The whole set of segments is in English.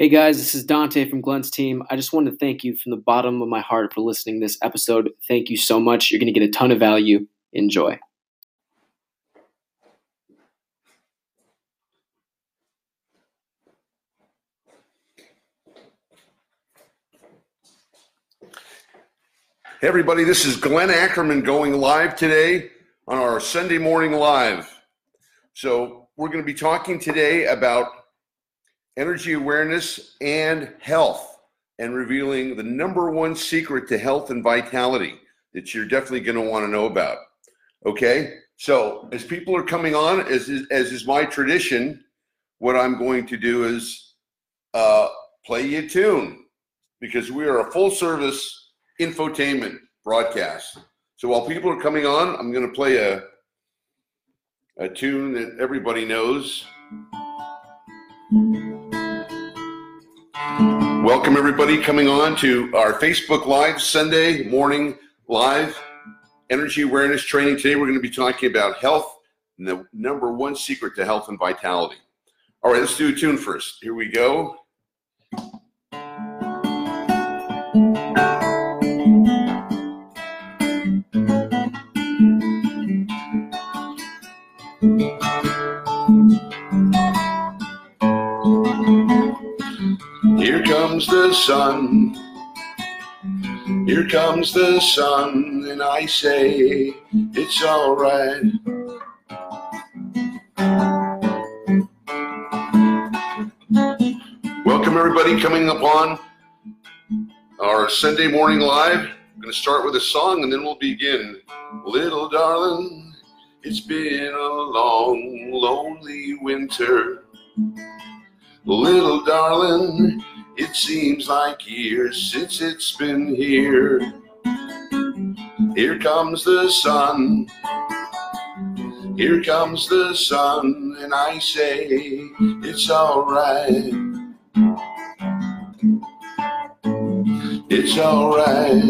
Hey guys, this is Dante from Glenn's team. I just wanted to thank you from the bottom of my heart for listening to this episode. Thank you so much. You're going to get a ton of value. Enjoy. Hey, everybody, this is Glenn Ackerman going live today on our Sunday Morning Live. So, we're going to be talking today about energy awareness and health and revealing the number one secret to health and vitality that you're definitely going to want to know about. Okay? So, as people are coming on, as is, as is my tradition, what I'm going to do is uh, play you a tune because we are a full service infotainment broadcast. So while people are coming on, I'm going to play a a tune that everybody knows. Welcome everybody coming on to our Facebook Live Sunday morning live energy awareness training. Today we're going to be talking about health and the number one secret to health and vitality. All right, let's do a tune first. Here we go. Comes the sun. Here comes the sun, and I say it's alright. Welcome, everybody, coming upon our Sunday morning live. I'm going to start with a song and then we'll begin. Little darling, it's been a long, lonely winter. Little darling, it seems like years since it's been here. Here comes the sun. Here comes the sun, and I say it's alright. It's alright.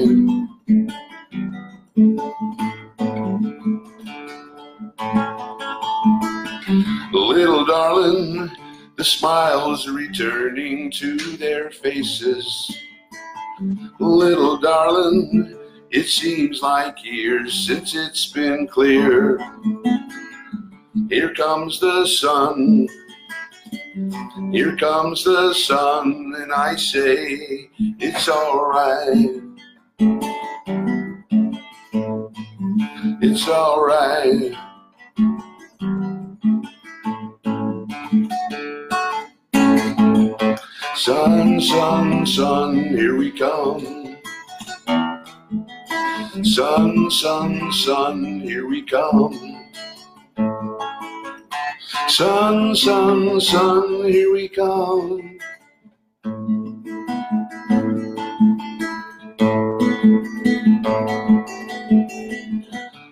Little darling, the smiles returning to their faces. Little darling, it seems like years since it's been clear. Here comes the sun. Here comes the sun, and I say it's alright. It's alright. Sun, sun, sun, here we come. Sun, sun, sun, here we come. Sun, sun, sun, here we come.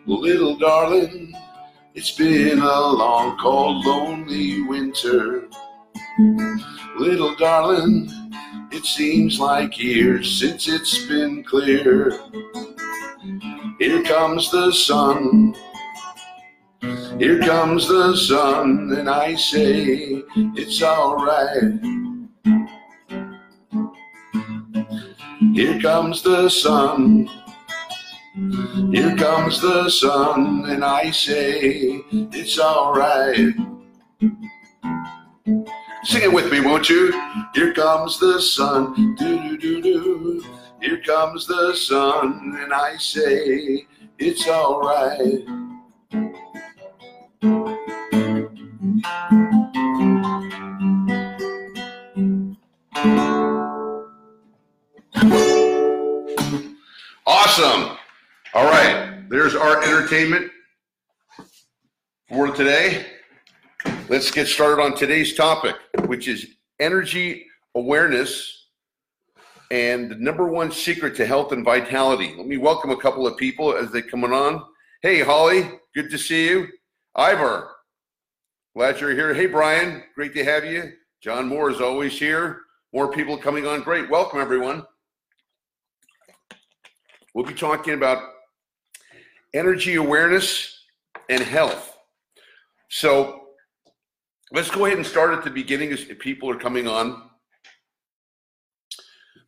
Little darling, it's been a long, cold, lonely winter. Little darling, it seems like years since it's been clear. Here comes the sun. Here comes the sun, and I say it's alright. Here comes the sun. Here comes the sun, and I say it's alright. Sing it with me, won't you? Here comes the sun, do do do do. Here comes the sun, and I say it's alright. Awesome. All right, there's our entertainment for today. Let's get started on today's topic, which is energy awareness and the number one secret to health and vitality. Let me welcome a couple of people as they come on. Hey, Holly, good to see you. Ivor, glad you're here. Hey, Brian, great to have you. John Moore is always here. More people coming on. Great. Welcome, everyone. We'll be talking about energy awareness and health. So let's go ahead and start at the beginning as people are coming on.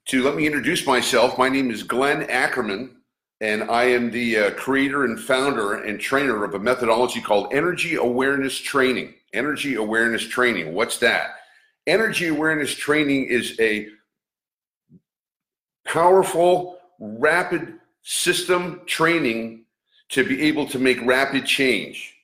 to let me introduce myself. My name is Glenn Ackerman, and I am the uh, creator and founder and trainer of a methodology called Energy Awareness Training. Energy Awareness Training. What's that? Energy Awareness Training is a powerful, rapid system training to be able to make rapid change,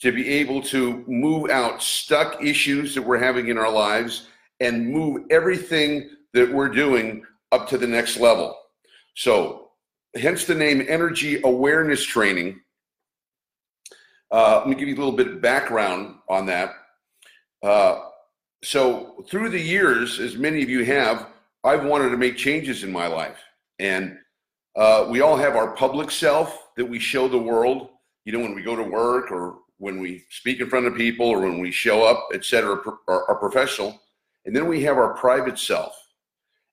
to be able to move out stuck issues that we're having in our lives and move everything that we're doing up to the next level. So, hence the name Energy Awareness Training. Uh, let me give you a little bit of background on that. Uh, so, through the years, as many of you have, I've wanted to make changes in my life. And uh, we all have our public self that we show the world. You know, when we go to work or when we speak in front of people or when we show up, et cetera, our, our professional. And then we have our private self.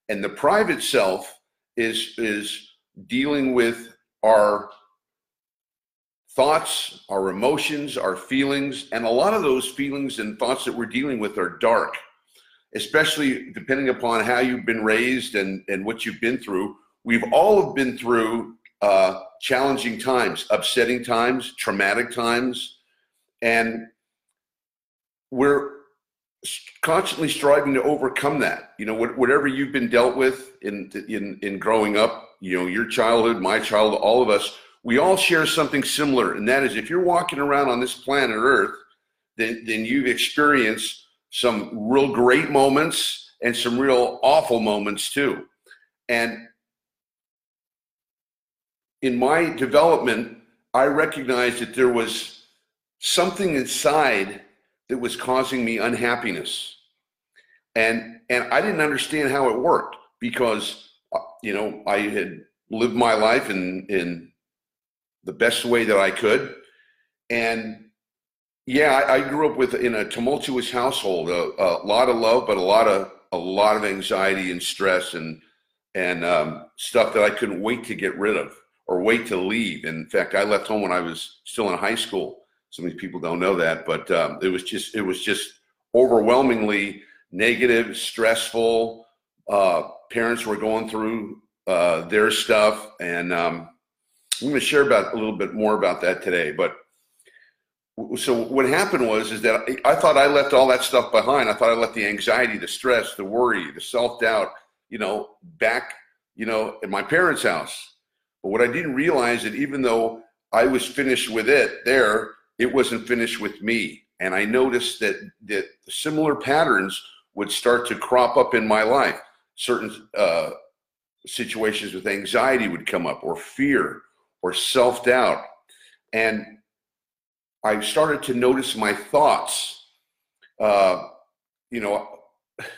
And the private self is, is dealing with our thoughts, our emotions, our feelings. And a lot of those feelings and thoughts that we're dealing with are dark, especially depending upon how you've been raised and, and what you've been through. We've all have been through uh, challenging times, upsetting times, traumatic times, and we're constantly striving to overcome that. You know, whatever you've been dealt with in in in growing up, you know, your childhood, my childhood, all of us, we all share something similar, and that is if you're walking around on this planet Earth, then then you've experienced some real great moments and some real awful moments too. And in my development, I recognized that there was something inside that was causing me unhappiness. And and I didn't understand how it worked because uh, you know, I had lived my life in in the best way that I could. And yeah, I, I grew up with in a tumultuous household, a, a, lot of love, but a lot of a lot of anxiety and stress and and um, stuff that I couldn't wait to get rid of or wait to leave. In fact, I left home when I was still in high school. Of these people don't know that, but um, it was just it was just overwhelmingly negative, stressful. Uh, parents were going through uh, their stuff, and um, I'm going to share about a little bit more about that today. But so what happened was is that I thought I left all that stuff behind. I thought I left the anxiety, the stress, the worry, the self doubt, you know, back, you know, at my parents' house but what I didn't realize that even though I was finished with it there, it wasn't finished with me. And I noticed that that similar patterns would start to crop up in my life. Certain uh, situations with anxiety would come up, or fear, or self doubt, and I started to notice my thoughts. Uh, you know,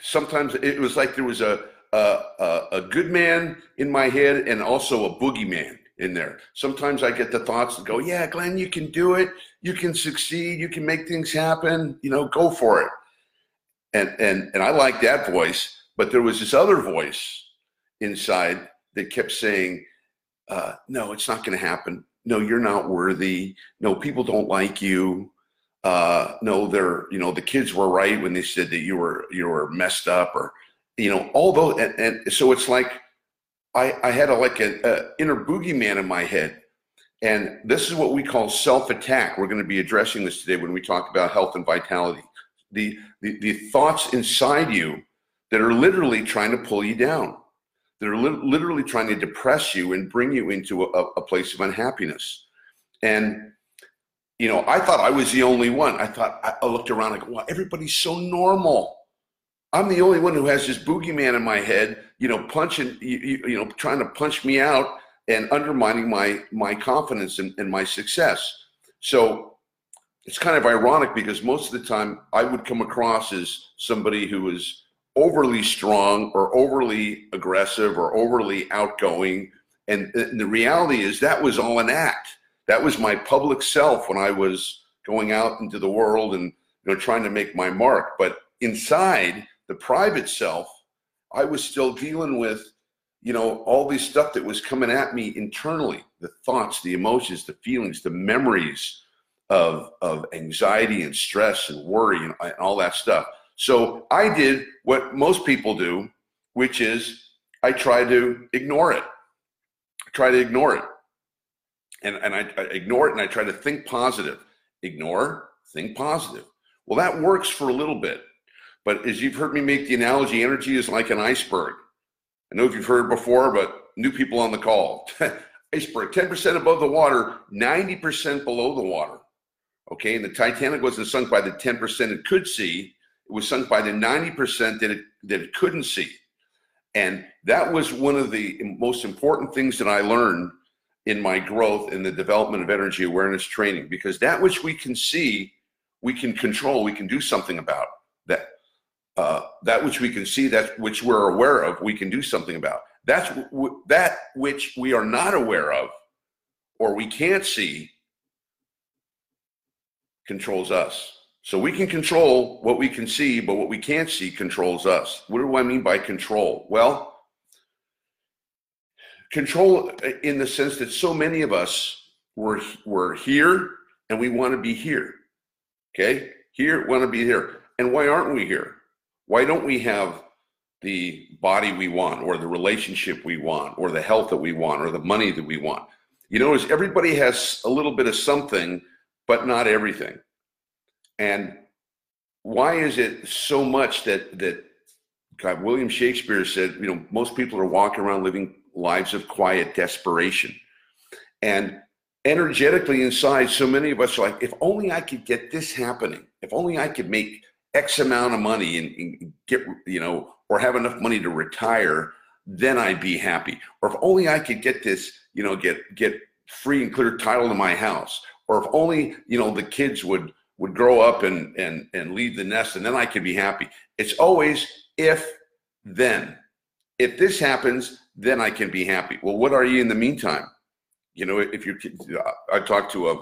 sometimes it was like there was a a, a, good man in my head and also a boogeyman in there. Sometimes I get the thoughts that go, yeah, Glenn, you can do it. You can succeed. You can make things happen. You know, go for it. And, and, and I like that voice. But there was this other voice inside that kept saying, uh, no, it's not going to happen. No, you're not worthy. No, people don't like you. Uh, no, they're, you know, the kids were right when they said that you were, you were messed up or, you know, all those, and, and so it's like I, I had a like an inner boogeyman in my head. And this is what we call self attack. We're going to be addressing this today when we talk about health and vitality. The, the, the thoughts inside you that are literally trying to pull you down, that are li- literally trying to depress you and bring you into a, a place of unhappiness. And, you know, I thought I was the only one. I thought, I looked around, go, wow, everybody's so normal. I'm the only one who has this boogeyman in my head, you know, punching, you, you know, trying to punch me out and undermining my my confidence and, and my success. So it's kind of ironic because most of the time I would come across as somebody who is overly strong or overly aggressive or overly outgoing. And, and the reality is that was all an act. That was my public self when I was going out into the world and you know trying to make my mark. But inside, the private self, I was still dealing with, you know, all this stuff that was coming at me internally the thoughts, the emotions, the feelings, the memories of, of anxiety and stress and worry and, and all that stuff. So I did what most people do, which is I try to ignore it. I try to ignore it. And, and I, I ignore it and I try to think positive. Ignore, think positive. Well, that works for a little bit. But as you've heard me make the analogy, energy is like an iceberg. I know if you've heard before, but new people on the call. iceberg, 10% above the water, 90% below the water. Okay, and the Titanic wasn't sunk by the 10% it could see, it was sunk by the 90% that it that it couldn't see. And that was one of the most important things that I learned in my growth in the development of energy awareness training because that which we can see, we can control, we can do something about. That uh, that which we can see, that which we're aware of, we can do something about. That's w- that which we are not aware of or we can't see controls us. So we can control what we can see, but what we can't see controls us. What do I mean by control? Well, control in the sense that so many of us were were here and we want to be here. Okay? Here, want to be here. And why aren't we here? Why don't we have the body we want or the relationship we want or the health that we want or the money that we want? You notice everybody has a little bit of something, but not everything. And why is it so much that that God, William Shakespeare said, you know, most people are walking around living lives of quiet desperation. And energetically inside, so many of us are like, if only I could get this happening, if only I could make X amount of money and, and get, you know, or have enough money to retire, then I'd be happy. Or if only I could get this, you know, get get free and clear title to my house. Or if only, you know, the kids would would grow up and and and leave the nest and then I could be happy. It's always if then. If this happens, then I can be happy. Well, what are you in the meantime? You know, if you're uh, I talked to a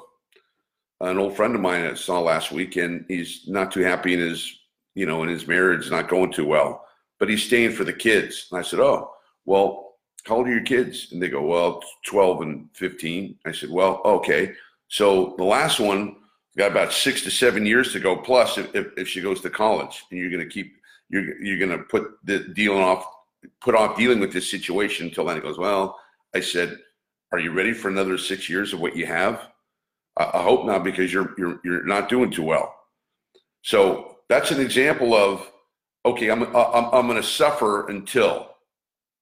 an old friend of mine I saw last week and he's not too happy in his, you know, in his marriage, not going too well, but he's staying for the kids. And I said, "Oh, well, how old are your kids?" And they go, "Well, 12 and 15." I said, "Well, okay. So the last one got about six to seven years to go plus if, if, if she goes to college and you're going to keep you're, you're going to put the dealing off put off dealing with this situation until then he goes well i said are you ready for another six years of what you have i, hope not because you're, you're you're not doing too well. So that's an example of okay i'm i'm, I'm going to suffer until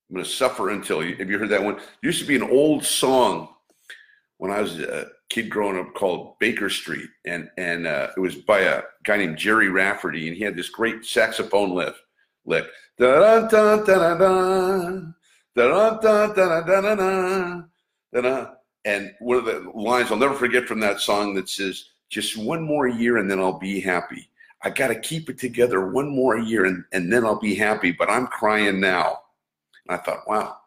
i'm going to suffer until have you heard that one? It used to be an old song when i was a kid growing up called Baker Street, and and uh, it was by a guy named Gerry Rafferty, and he had this great saxophone lick, lick, da da da da da da da da da da da and one of the lines I'll never forget from that song that says, "Just one more year, and then I'll be happy." I got to keep it together one more year, and and then I'll be happy. But I'm crying now. And I thought, wow.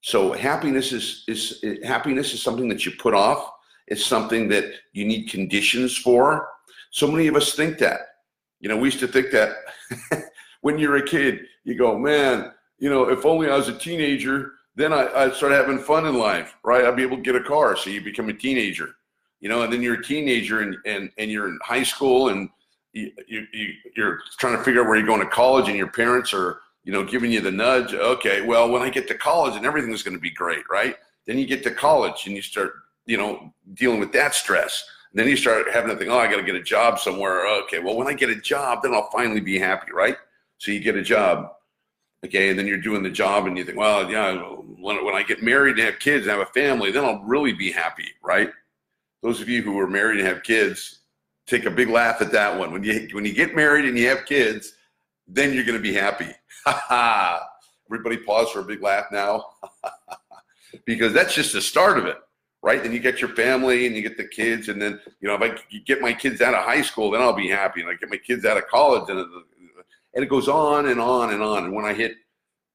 So happiness is is happiness is something that you put off it's something that you need conditions for. So many of us think that. You know, we used to think that when you're a kid, you go, man, you know, if only I was a teenager, then I, I'd start having fun in life, right? I'd be able to get a car. So you become a teenager, you know, and then you're a teenager and, and, and you're in high school and you, you, you're trying to figure out where you're going to college and your parents are, you know, giving you the nudge. Okay, well, when I get to college and everything's going to be great, right? Then you get to college and you start you know, dealing with that stress. And then you start having to think, oh, I got to get a job somewhere. Okay, well, when I get a job, then I'll finally be happy, right? So you get a job, okay, and then you're doing the job, and you think, well, yeah, when, when I get married and have kids and have a family, then I'll really be happy, right? Those of you who are married and have kids, take a big laugh at that one. When you when you get married and you have kids, then you're going to be happy. Ha ha! Everybody pause for a big laugh now, because that's just the start of it right? Then you get your family and you get the kids, and then you know if I get my kids out of high school, then I'll be happy, and I get my kids out of college, and and it goes on and on and on. And when I hit,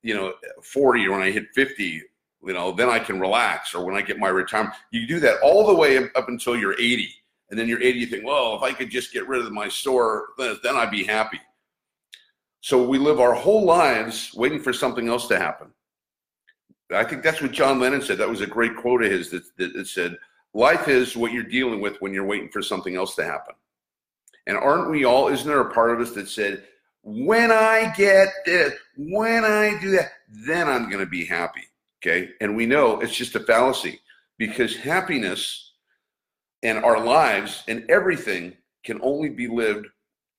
you know, forty or when I hit fifty, you know, then I can relax. Or when I get my retirement, you do that all the way up until you're eighty, and then you're eighty, you think, well, if I could just get rid of my store, then, then I'd be happy. So we live our whole lives waiting for something else to happen. I think that's what John Lennon said. That was a great quote of his that, that, that said, Life is what you're dealing with when you're waiting for something else to happen. And aren't we all, isn't there a part of us that said, when I get this, when I do that, then I'm going to be happy. Okay. And we know it's just a fallacy because happiness and our lives and everything can only be lived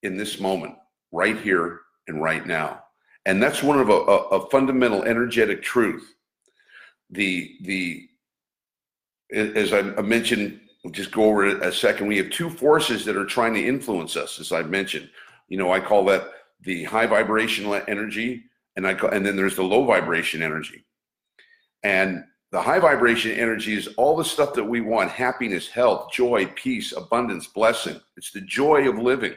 in this moment, right here and right now. And that's one of a, a, a fundamental energetic truth. The the as I mentioned, we'll just go over it a second. We have two forces that are trying to influence us, as I mentioned. You know, I call that the high vibrational energy, and I call, and then there's the low vibration energy. And the high vibration energy is all the stuff that we want happiness, health, joy, peace, abundance, blessing. It's the joy of living.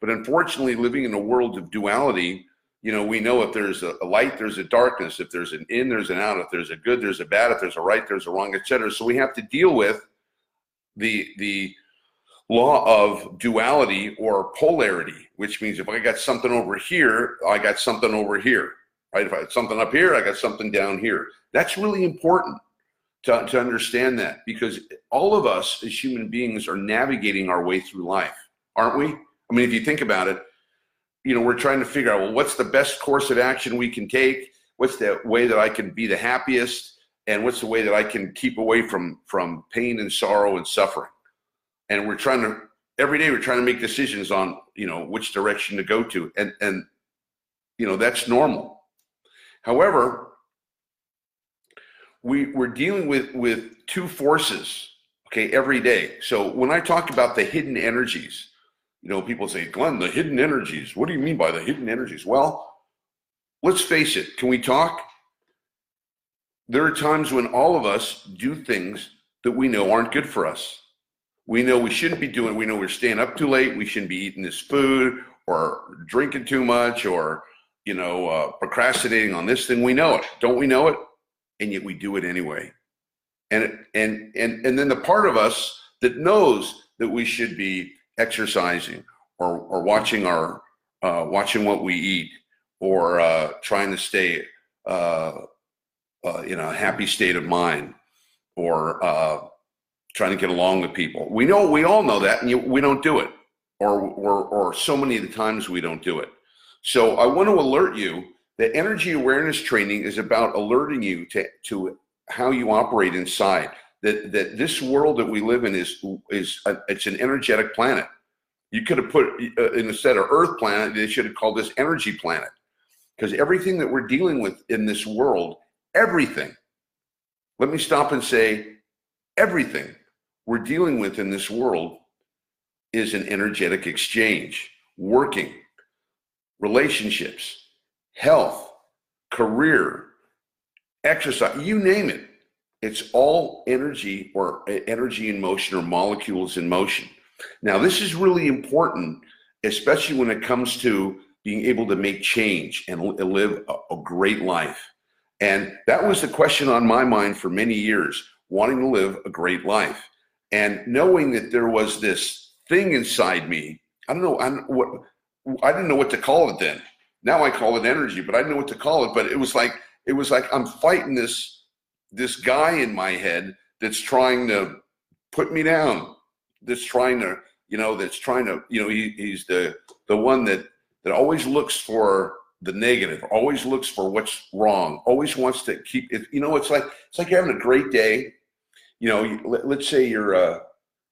But unfortunately, living in a world of duality, you know, we know if there's a light, there's a darkness. If there's an in, there's an out. If there's a good, there's a bad. If there's a right, there's a wrong, etc. So we have to deal with the the law of duality or polarity, which means if I got something over here, I got something over here. Right? If I had something up here, I got something down here. That's really important to, to understand that because all of us as human beings are navigating our way through life, aren't we? I mean, if you think about it, you know, we're trying to figure out, well, what's the best course of action we can take? What's the way that I can be the happiest? And what's the way that I can keep away from from pain and sorrow and suffering? And we're trying to every day we're trying to make decisions on, you know, which direction to go to. And and you know, that's normal. However, we, we're dealing with with two forces, okay, every day. So when I talk about the hidden energies, you know, people say, Glenn, the hidden energies. What do you mean by the hidden energies? Well, let's face it. Can we talk? There are times when all of us do things that we know aren't good for us. We know we shouldn't be doing. We know we're staying up too late. We shouldn't be eating this food or drinking too much or you know uh, procrastinating on this thing. We know it, don't we know it? And yet we do it anyway. And and and and then the part of us that knows that we should be exercising or, or watching our uh, watching what we eat or uh, trying to stay uh, uh in a happy state of mind or uh, trying to get along with people. We know we all know that, and you, we don't do it, or, or or so many of the times we don't do it. So I want to alert you that energy awareness training is about alerting you to to how you operate inside that that this world that we live in is is a, it's an energetic planet. You could have put uh, instead of Earth planet, they should have called this energy planet, because everything that we're dealing with in this world, everything. Let me stop and say, everything we're dealing with in this world is an energetic exchange, working, relationships, health, career, exercise, you name it it's all energy or uh, energy in motion or molecules in motion. Now, this is really important, especially when it comes to being able to make change and live a, great life. And that was the question on my mind for many years wanting to live a great life. And knowing that there was this thing inside me, I don't know, I, don't what, I didn't know what to call it then. Now I call it energy, but I didn't know what to call it. But it was like, it was like I'm fighting this this guy in my head that's trying to put me down, that's trying to, you know, that's trying to, you know, he, he's the the one that that always looks for the negative, always looks for what's wrong, always wants to keep it. You know, it's like it's like you're having a great day. You know, let, let's say you're, uh,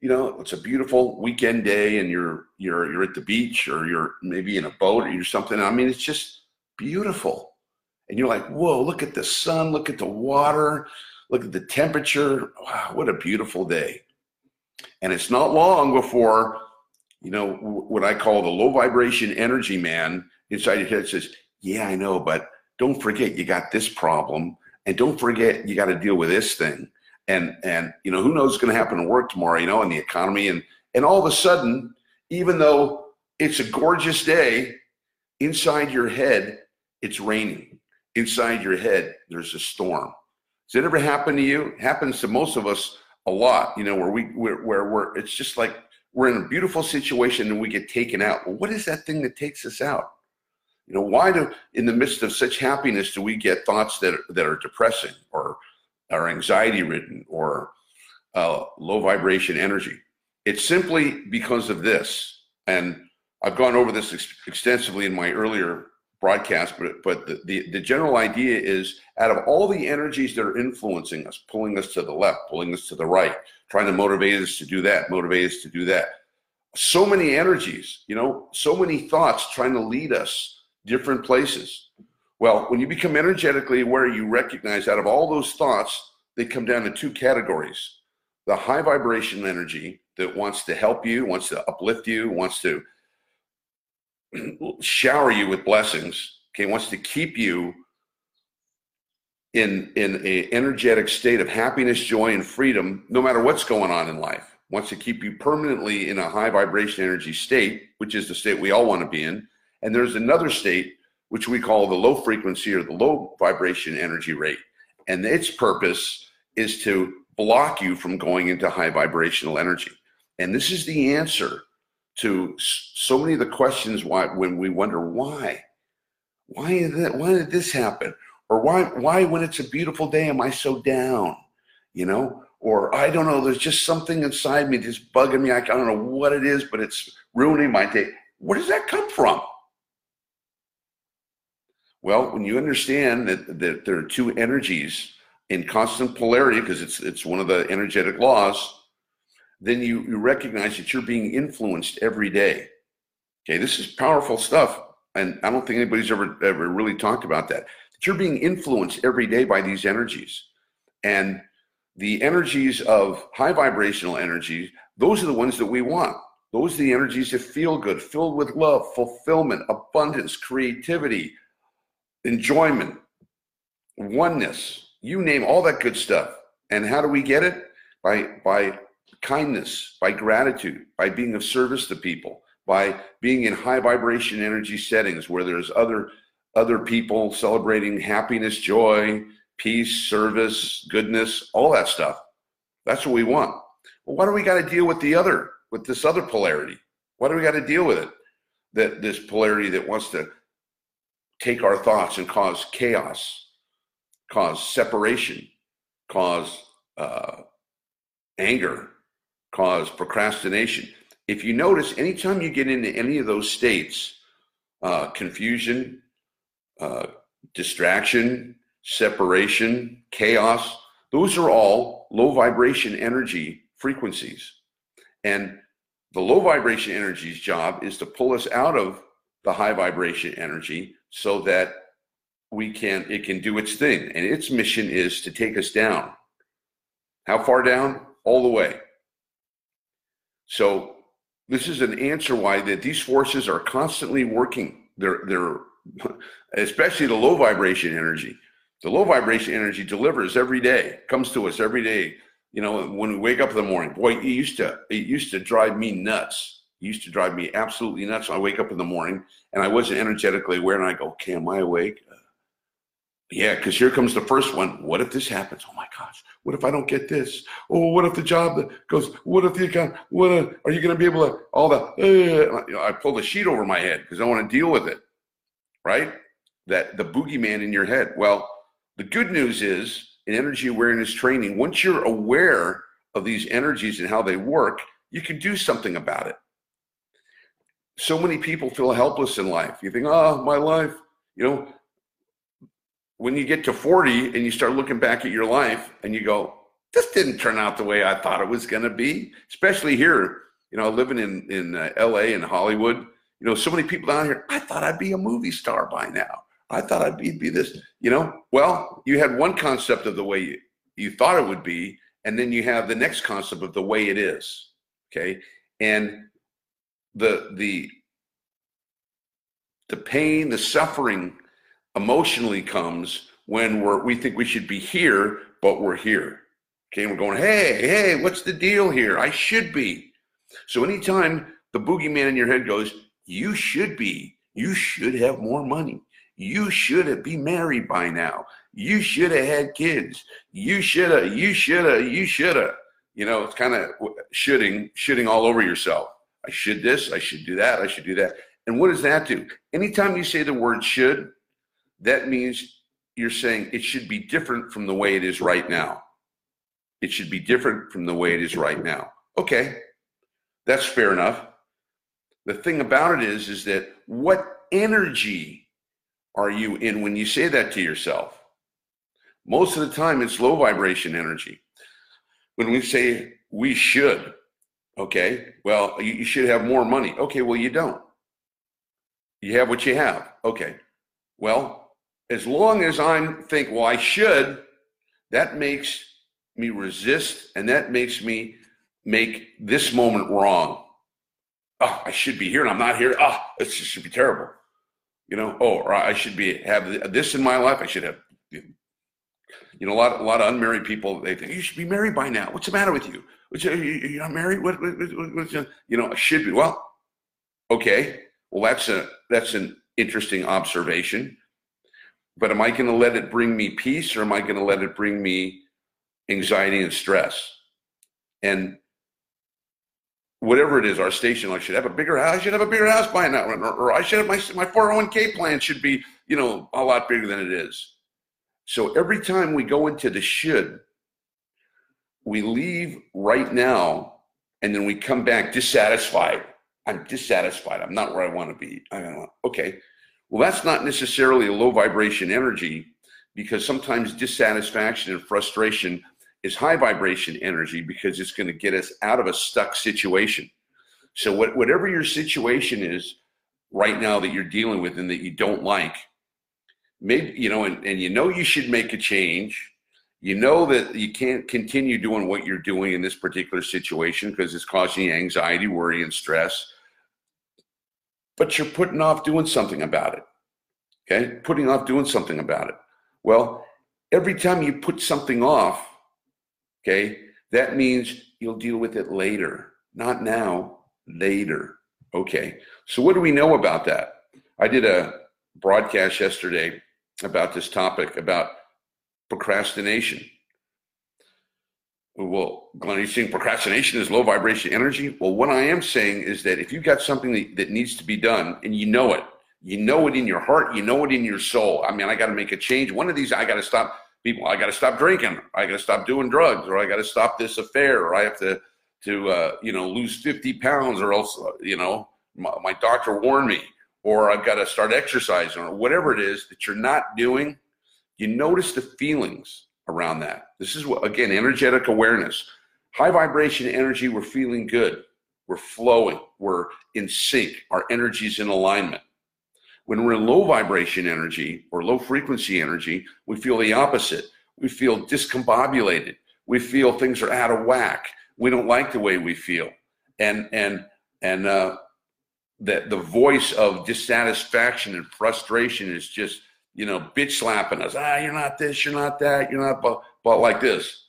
you know, it's a beautiful weekend day, and you're you're you're at the beach, or you're maybe in a boat, or you're something. I mean, it's just beautiful and you're like, whoa, look at the sun, look at the water, look at the temperature. Wow, what a beautiful day. And it's not long before, you know, what I call the low vibration energy man inside your head says, yeah, I know, but don't forget you got this problem. And don't forget you got to deal with this thing. And, and, you know, who knows what's going to happen to work tomorrow, you know, and the economy. And, and all of a sudden, even though it's a gorgeous day, inside your head, it's raining inside your head, there's a storm. Does it ever happen to you? It happens to most of us a lot, you know, where we where, where we're it's just like we're in a beautiful situation and we get taken out. Well, what is that thing that takes us out? You know, why do in the midst of such happiness do we get thoughts that that are depressing or are anxiety ridden or uh, low vibration energy? It's simply because of this. And I've gone over this ex- extensively in my earlier broadcast, but but the, the, the general idea is out of all the energies that are influencing us, pulling us to the left, pulling us to the right, trying to motivate us to do that, motivate us to do that. So many energies, you know, so many thoughts trying to lead us different places. Well, when you become energetically aware, you recognize out of all those thoughts, they come down to two categories the high vibration energy that wants to help you, wants to uplift you, wants to shower you with blessings, okay, wants to keep you in in a energetic state of happiness, joy, and freedom, no matter what's going on in life. Wants to keep you permanently in a high vibration energy state, which is the state we all want to be in. And there's another state which we call the low frequency or the low vibration energy rate. And its purpose is to block you from going into high vibrational energy. And this is the answer to so many of the questions why when we wonder why. Why is that? Why did this happen? Or why why when it's a beautiful day am i so down? You know? Or i don't know there's just something inside me just bugging me. I don't know what it is but it's ruining my day. Where does that come from well when you understand that, that there are two energies in constant polarity because it's it's one of the energetic laws then you, you recognize that you're being influenced every day. Okay, this is powerful stuff. And I don't think anybody's ever ever really talked about that. That you're being influenced every day by these energies. And the energies of high vibrational energies, those are the ones that we want. Those are the energies that feel good, filled with love, fulfillment, abundance, creativity, enjoyment, oneness, you name all that good stuff. And how do we get it? By by kindness, by gratitude, by being of service to people, by being in high vibration energy settings where there's other other people celebrating happiness, joy, peace, service, goodness, all that stuff. That's what we want. Well, why do we got to deal with the other, with this other polarity? Why do we got to deal with it? That this polarity that wants to take our thoughts and cause chaos, cause separation, cause uh, anger, cause procrastination. If you notice, anytime you get into any of those states, uh, confusion, uh, distraction, separation, chaos, those are all low vibration energy frequencies. And the low vibration energy's job is to pull us out of the high vibration energy so that we can it can do its thing and its mission is to take us down how far down all the way so this is an answer why that these forces are constantly working. They're they're especially the low vibration energy. The low vibration energy delivers every day, comes to us every day. You know, when we wake up in the morning, boy, it used to it used to drive me nuts. Used to drive me absolutely nuts. I wake up in the morning and I wasn't energetically aware, and I go, "Okay, am I awake? Yeah, because here comes the first one. What if this happens? Oh my gosh. What if I don't get this? Oh, what if the job goes? What if the account? What are you going to be able to? All the. Uh, I pull the sheet over my head because I want to deal with it. Right? That the boogeyman in your head. Well, the good news is in energy awareness training, once you're aware of these energies and how they work, you can do something about it. So many people feel helpless in life. You think, oh, my life, you know, when you get to 40 and you start looking back at your life and you go, this didn't turn out the way I thought it was going to be, especially here, you know, living in, in uh, LA and Hollywood, you know, so many people down here, I thought I'd be a movie star by now. I thought I'd be, be this, you know, well, you had one concept of the way you, you thought it would be, and then you have the next concept of the way it is. Okay. And the, the, the pain, the suffering emotionally comes when we're we think we should be here, but we're here. Okay, we're going, hey, hey, what's the deal here? I should be. So anytime the boogeyman in your head goes, you should be, you should have more money. You should have be married by now. You should have had kids. You should have, you should have, you should have. You know, it's kind of shooting, shooting all over yourself. I should this, I should do that, I should do that. And what does that do? Anytime you say the word should, that means you're saying it should be different from the way it is right now. It should be different from the way it is right now. Okay, that's fair enough. The thing about it is, is that what energy are you in when you say that to yourself? Most of the time, it's low vibration energy. When we say we should, okay, well, you, you should have more money. Okay, well, you don't. You have what you have. Okay, well, as long as I think, well, I should, that makes me resist and that makes me make this moment wrong. Oh, I should be here and I'm not here. Oh, this should be terrible. You know, oh, or I should be have this in my life. I should have you know, a lot, a lot of unmarried people, they think you should be married by now. What's the matter with you? What's, uh, you're not married? What, what, what, what's, you know, I should be. Well, okay. Well, that's a, that's an interesting observation. But am I going to let it bring me peace or am I going to let it bring me anxiety and stress? And whatever it is, our station, I should have a bigger house. I should have a bigger house by now, or, or I should have my my 401k plan should be, you know, a lot bigger than it is. So every time we go into the should, we leave right now and then we come back dissatisfied. I'm dissatisfied. I'm not where I want to be. I don't okay. Well, that's not necessarily a low vibration energy because sometimes dissatisfaction and frustration is high vibration energy because it's going to get us out of a stuck situation. So, what, whatever your situation is right now that you're dealing with and that you don't like, maybe you know and, and you know you should make a change you know that you can't continue doing what you're doing in this particular situation because it's causing you anxiety worry and stress. But you're putting off doing something about it okay? Putting off doing something about it. Well every time you put something off okay that means you'll deal with it later. Not now later okay? So what do we know about that? I did a broadcast yesterday about this topic about procrastination. Well, Glenn, you're you saying procrastination is low vibration energy? Well, what I am saying is that if you've got something that, that needs to be done and you know it, you know it in your heart, you know it in your soul. I mean, I got to make a change. One of these, I got to stop people. I got to stop drinking. I got to stop doing drugs, or I got to stop this affair, or I have to, to uh, you know, lose 50 pounds, or else, uh, you know, my, my doctor warned me or I've got to start exercising or whatever it is that you're not doing, you notice the feelings around that. This is what, again, energetic awareness. High vibration energy, we're feeling good. We're flowing. We're in sync. Our energy's in alignment. When we're in low vibration energy or low frequency energy, we feel the opposite. We feel discombobulated. We feel things are out of whack. We don't like the way we feel. And, and, and, uh, that the voice of dissatisfaction and frustration is just you know bitch slapping us. Ah you're not this you're not that you're not but, but like this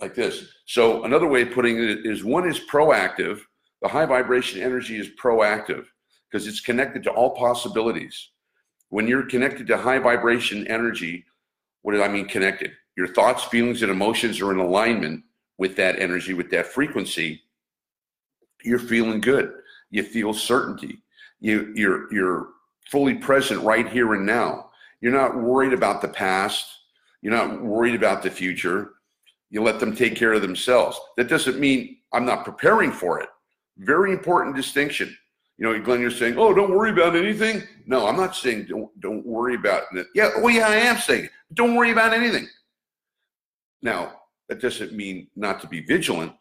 like this. So another way of putting it is one is proactive. The high vibration energy is proactive because it's connected to all possibilities. When you're connected to high vibration energy what do i mean connected? Your thoughts feelings and emotions are in alignment with that energy with that frequency. You're feeling good. You feel certainty. You, you're, you're fully present right here and now. You're not worried about the past. You're not worried about the future. You let them take care of themselves. That doesn't mean I'm not preparing for it. Very important distinction. You know, Glenn, you're saying, "Oh, don't worry about anything." No, I'm not saying don't don't worry about it. Yeah, well, yeah, I am saying don't worry about anything. Now, that doesn't mean not to be vigilant,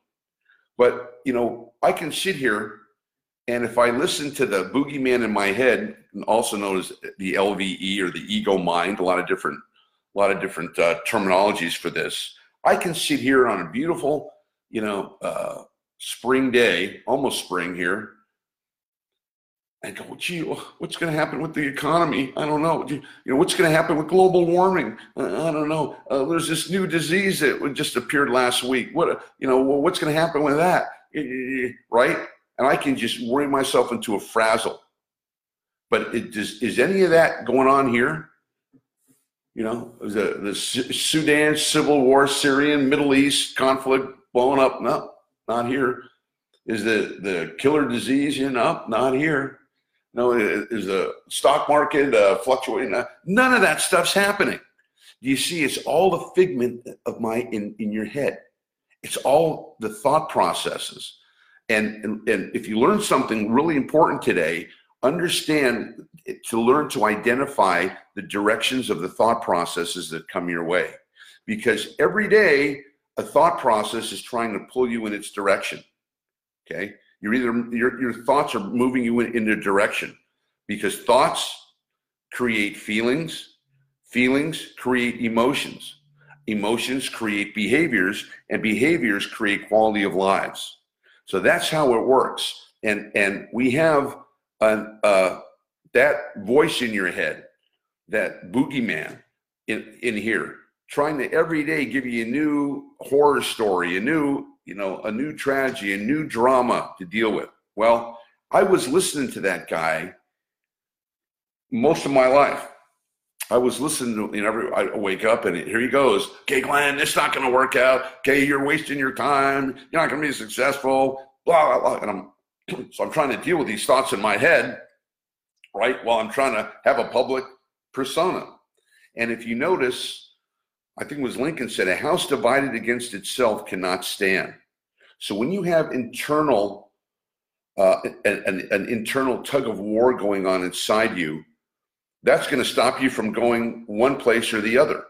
but you know, I can sit here and if I listen to the boogeyman in my head, also known as the LVE or the ego mind, a lot of different, a lot of different uh, terminologies for this, I can sit here on a beautiful, you know, uh, spring day, almost spring here, and go, gee, what's going to happen with the economy? I don't know. You know, what's going to happen with global warming? I don't know. Uh, there's this new disease that just appeared last week. What, you know, what's going to happen with that? Right? And I can just worry myself into a frazzle. But it, is, is any of that going on here? You know, the, the Sudan civil war, Syrian, Middle East conflict blowing up? No, not here. Is the, the killer disease in up? Not here. No, is the stock market uh, fluctuating? None of that stuff's happening. You see, it's all the figment of my in, in your head. It's all the thought processes and, and, and if you learn something really important today, understand to learn to identify the directions of the thought processes that come your way. Because every day a thought process is trying to pull you in its direction okay? You're either your, your thoughts are moving you in, in a direction. Because thoughts create feelings feelings create emotions. Emotions create behaviors and behaviors create quality of lives so that's how it works and and we have an, uh, that voice in your head, that boogeyman in, in here, trying to every day give you a new horror story, a new, you know, a new tragedy, a new drama to deal with. Well, I was listening to that guy most of my life. I was listening to, you know, every, I wake up and here he goes. Okay, Glenn, it's not going to work out. Okay, you're wasting your time. You're not going to be successful. Blah, blah, blah. And I'm so I'm trying to deal with these thoughts in my head, right? While I'm trying to have a public persona. And if you notice, I think it was Lincoln said, a house divided against itself cannot stand. So when you have internal, uh, an, an internal tug of war going on inside you, that's going to stop you from going one place or the other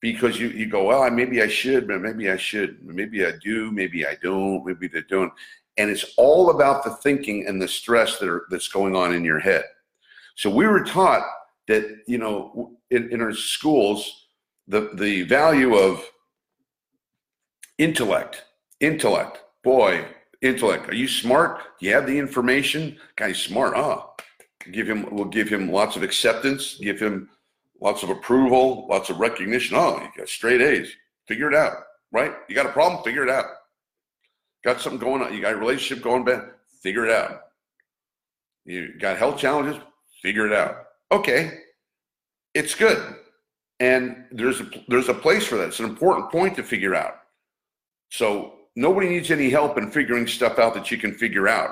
because you, you go, well, maybe I should, but maybe I should, maybe I do, maybe I don't, maybe they don't and it's all about the thinking and the stress that are, that's going on in your head. So we were taught that you know in, in our schools the the value of intellect, intellect, boy, intellect. Are you smart? Do you have the information? Guy's smart. Ah, give him. We'll give him lots of acceptance. Give him lots of approval, lots of recognition. Oh, you got straight A's. Figure it out, right? You got a problem? Figure it out. Got something going on. You got a relationship going bad. Figure it out. You got health challenges. Figure it out. Okay, it's good, and there's a there's a place for that. It's an important point to figure out. So nobody needs any help in figuring stuff out that you can figure out.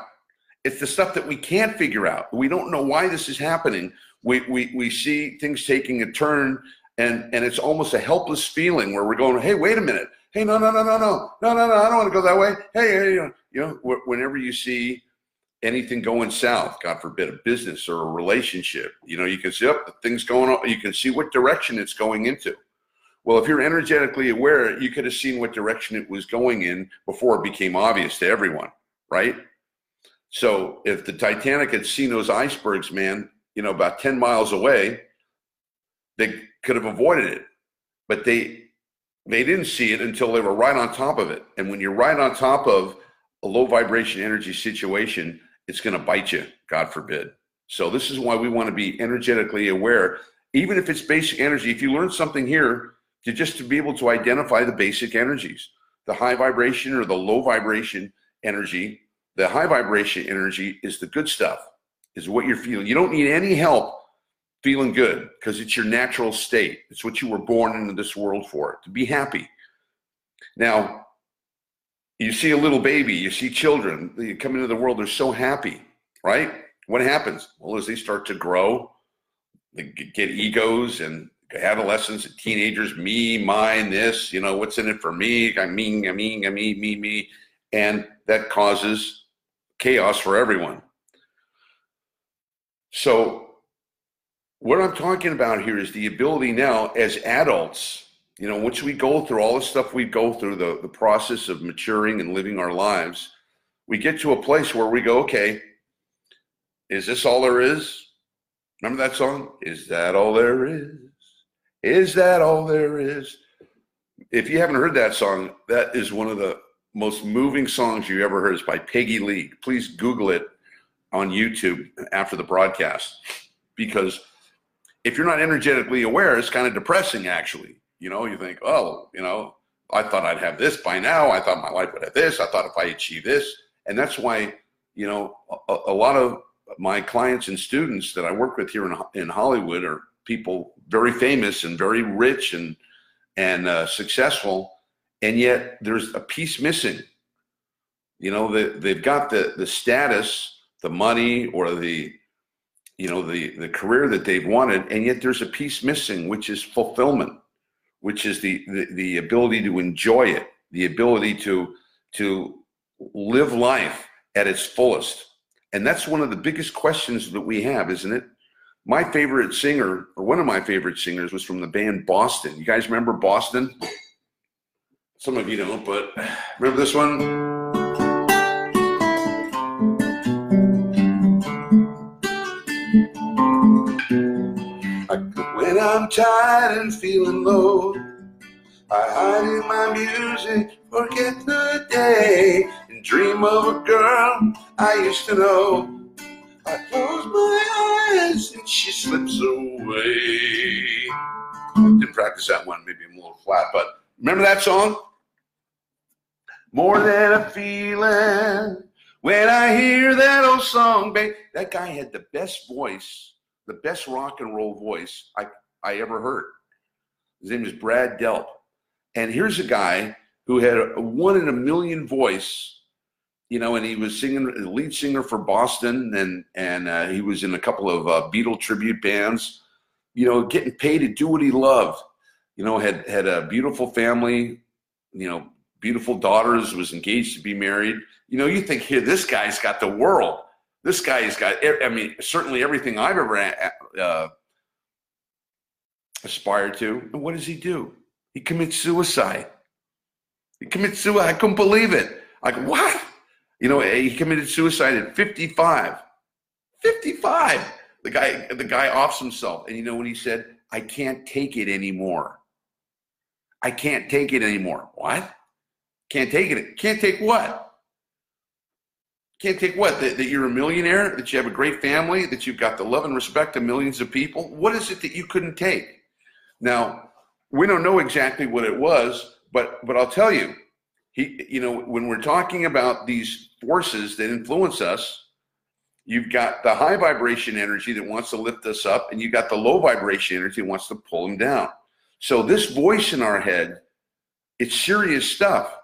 It's the stuff that we can't figure out. We don't know why this is happening. We we we see things taking a turn, and and it's almost a helpless feeling where we're going, hey, wait a minute hey, no, no, no, no, no, no, no, no, I don't want to go that way. Hey, you know, whenever you see anything going south, God forbid, a business or a relationship, you know, you can see up oh, things going on. You can see what direction it's going into. Well, if you're energetically aware, you could have seen what direction it was going in before it became obvious to everyone, right? So if the Titanic had seen those icebergs, man, you know, about 10 miles away, they could have avoided it. But they they didn't see it until they were right on top of it. And when you're right on top of a low vibration energy situation, it's going to bite you, God forbid. So, this is why we want to be energetically aware, even if it's basic energy. If you learn something here, to just to be able to identify the basic energies, the high vibration or the low vibration energy. The high vibration energy is the good stuff, is what you're feeling. You don't need any help feeling good because it's your natural state. It's what you were born into this world for, to be happy. Now, you see a little baby, you see children, they come into the world, they're so happy, right? What happens? Well, as they start to grow, they get egos and adolescents and teenagers, me, mine, this, you know, what's in it for me? I mean, I mean, I mean, me, me. And that causes chaos for everyone. So what I'm talking about here is the ability now as adults, you know, once we go through all the stuff we go through, the, the process of maturing and living our lives, we get to a place where we go, okay, is this all there is? Remember that song? Is that all there is? Is that all there is? If you haven't heard that song, that is one of the most moving songs you ever heard. is by Peggy Lee. Please Google it on YouTube after the broadcast because if you're not energetically aware, it's kind of depressing, actually. You know, you think, oh, you know, I thought I'd have this by now. I thought my life would have this. I thought if I achieve this. And that's why, you know, a, a lot of my clients and students that I work with here in, in Hollywood are people very famous and very rich and, and uh, successful. And yet there's a piece missing. You know, they, they've got the, the status, the money, or the you know the the career that they've wanted and yet there's a piece missing which is fulfillment which is the, the the, ability to enjoy it the ability to to live life at its fullest And that's one of the biggest questions that we have, isn't it? My favorite singer, or one of my favorite singers, was from the band Boston. You guys remember Boston? Some of you don't, but remember this one? When I'm tired and feeling low, I hide in my music, forget the day, and dream of a girl I used to know. I close my eyes and she slips away. Didn't practice that one, maybe a little flat, but remember that song? More than a feeling when I hear that old song, babe. That guy had the best voice, the best rock and roll voice I, I ever heard. His name is Brad Delp. And here's a guy who had a one in a million voice, you know, and he was singing the lead singer for Boston, and and uh, he was in a couple of uh, Beatle tribute bands, you know, getting paid to do what he loved. You know, had had a beautiful family, you know, beautiful daughters, was engaged to be married. You know, you think here, this guy's got the world. This guy's got, I mean, certainly everything I've ever uh, aspired to. And what does he do? He commits suicide. He commits suicide. I couldn't believe it. Like, what? You know, he committed suicide at 55. 55. The guy, the guy offs himself. And you know what he said? I can't take it anymore. I can't take it anymore. What? Can't take it. Can't take what? Can't take what? That, that you're a millionaire, that you have a great family, that you've got the love and respect of millions of people. What is it that you couldn't take? Now, we don't know exactly what it was, but but I'll tell you, he you know when we're talking about these forces that influence us, you've got the high vibration energy that wants to lift us up, and you've got the low vibration energy that wants to pull them down. So this voice in our head, it's serious stuff.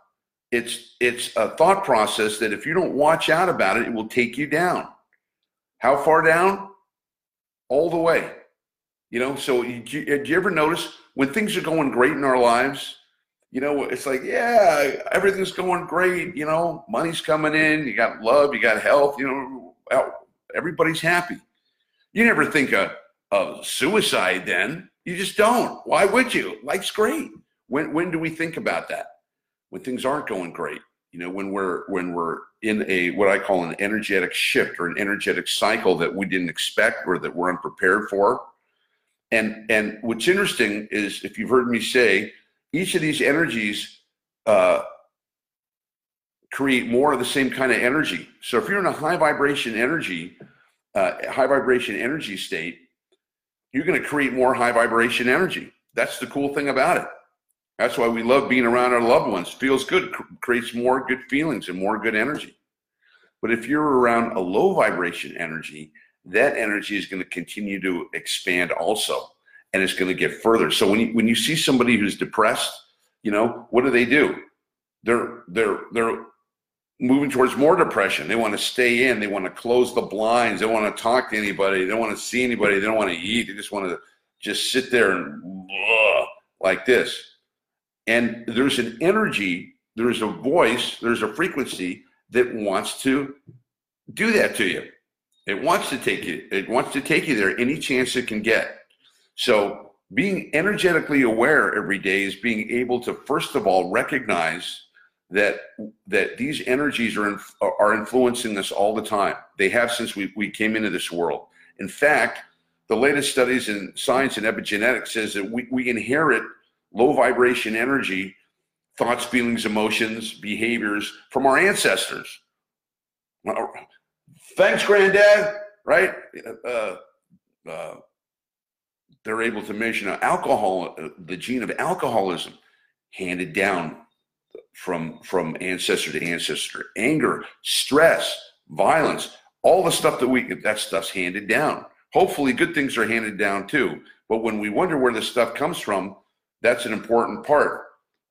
It's it's a thought process that if you don't watch out about it, it will take you down. How far down? All the way. You know, so do you, you ever notice when things are going great in our lives, you know, it's like, yeah, everything's going great. You know, money's coming in, you got love, you got health, you know, everybody's happy. You never think of, of suicide then. You just don't. Why would you? Life's great. When, when do we think about that? When things aren't going great. You know, when we're when we're in a what I call an energetic shift or an energetic cycle that we didn't expect or that we're unprepared for and and what's interesting is if you've heard me say, each of these energies uh, create more of the same kind of energy. So if you're in a high vibration energy, uh, high vibration energy state, you're going to create more high vibration energy. That's the cool thing about it. That's why we love being around our loved ones. Feels good, creates more good feelings and more good energy. But if you're around a low vibration energy, that energy is going to continue to expand also and it's going to get further. So when you when you see somebody who's depressed you know what do they do? They're they're they're moving towards more depression. They want to stay in. They want to close the blinds. They want to talk to anybody. They don't want to see anybody. They don't want to eat. They just want to just sit there and like this and there's an energy there's a voice there's a frequency that wants to do that to you it wants to take you. It wants to take you there any chance it can get. So being energetically aware every day is being able to first of all recognize that that these energies are are influencing us all the time. They have since we, we came into this world. In fact, the latest studies in science and epigenetics says that we, we inherit low vibration energy, thoughts, feelings, emotions, behaviors from our ancestors. Thanks, Granddad. Right? Uh, uh, they're able to now alcohol, uh, the gene of alcoholism, handed down from from ancestor to ancestor. Anger, stress, violence, all the stuff that we that stuff's handed down. Hopefully, good things are handed down too. But when we wonder where this stuff comes from, that's an important part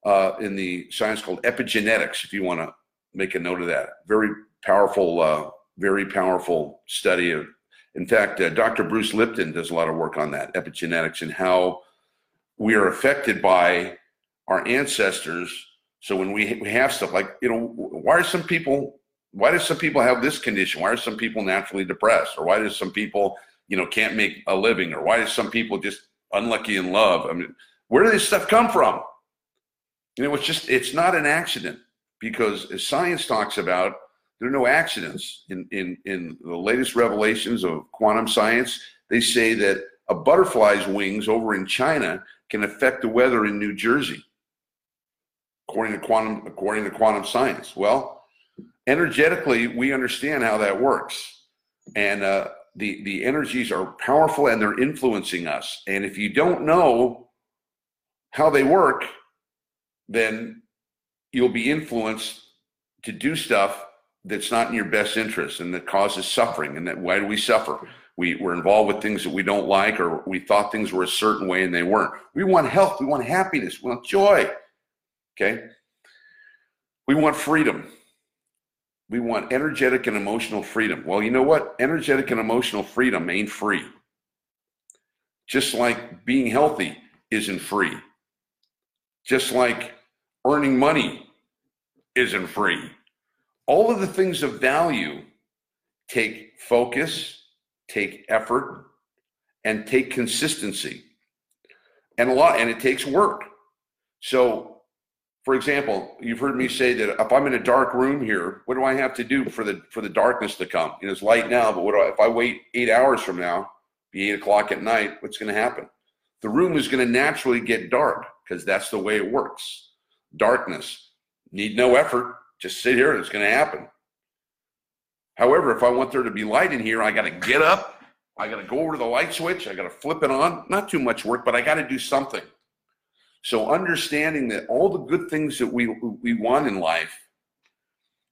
uh, in the science called epigenetics. If you want to make a note of that, very powerful uh, very powerful study of in fact uh, dr bruce lipton does a lot of work on that epigenetics and how we are affected by our ancestors so when we, we have stuff like you know why are some people why do some people have this condition? Why are some people naturally depressed? Or why do some people, you know, can't make a living? Or why do some people just unlucky in love? I mean, where does this stuff come from? You know, it's just, it's not an accident because as science talks about, there are no accidents. In, in, in the latest revelations of quantum science, they say that a butterfly's wings over in China can affect the weather in New Jersey, according to quantum, according to quantum science. Well, energetically, we understand how that works. And uh, the, the energies are powerful and they're influencing us. And if you don't know how they work, then you'll be influenced to do stuff that's not in your best interest and that causes suffering. And that why do we suffer? We, we're involved with things that we don't like, or we thought things were a certain way and they weren't. We want health, we want happiness, we want joy. Okay? We want freedom. We want energetic and emotional freedom. Well, you know what? Energetic and emotional freedom ain't free. Just like being healthy isn't free. Just like earning money isn't free. All of the things of value take focus, take effort, and take consistency. And a lot, and it takes work. So, for example, you've heard me say that if I'm in a dark room here, what do I have to do for the for the darkness to come? You know, it's light now, but what do I, if I wait eight hours from now, be eight o'clock at night, what's going to happen? The room is going to naturally get dark because that's the way it works darkness. Need no effort. Just sit here and it's going to happen. However, if I want there to be light in here, I got to get up. I got to go over to the light switch. I got to flip it on. Not too much work, but I got to do something. So understanding that all the good things that we we want in life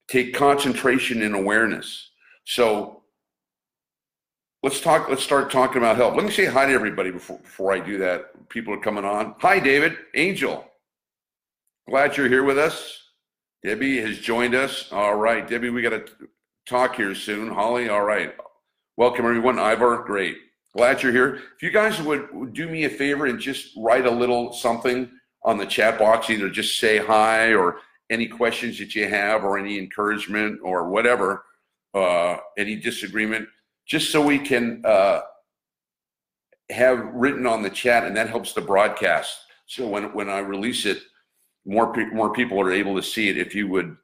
take concentration and awareness. So let's talk. Let's start talking about help. Let me say hi to everybody before before I do that. People are coming on. Hi, David Angel. Glad you're here with us. Debbie has joined us. All right, Debbie, we got to talk here soon. Holly, all right. Welcome, everyone. Ivar, great. Glad you're here. If you guys would, would do me a favor and just write a little something on the chat box, either just say hi or any questions that you have or any encouragement or whatever, uh, any disagreement, just so we can uh, have written on the chat, and that helps the broadcast. So when, when I release it, more pe- more people are able to see it. If you would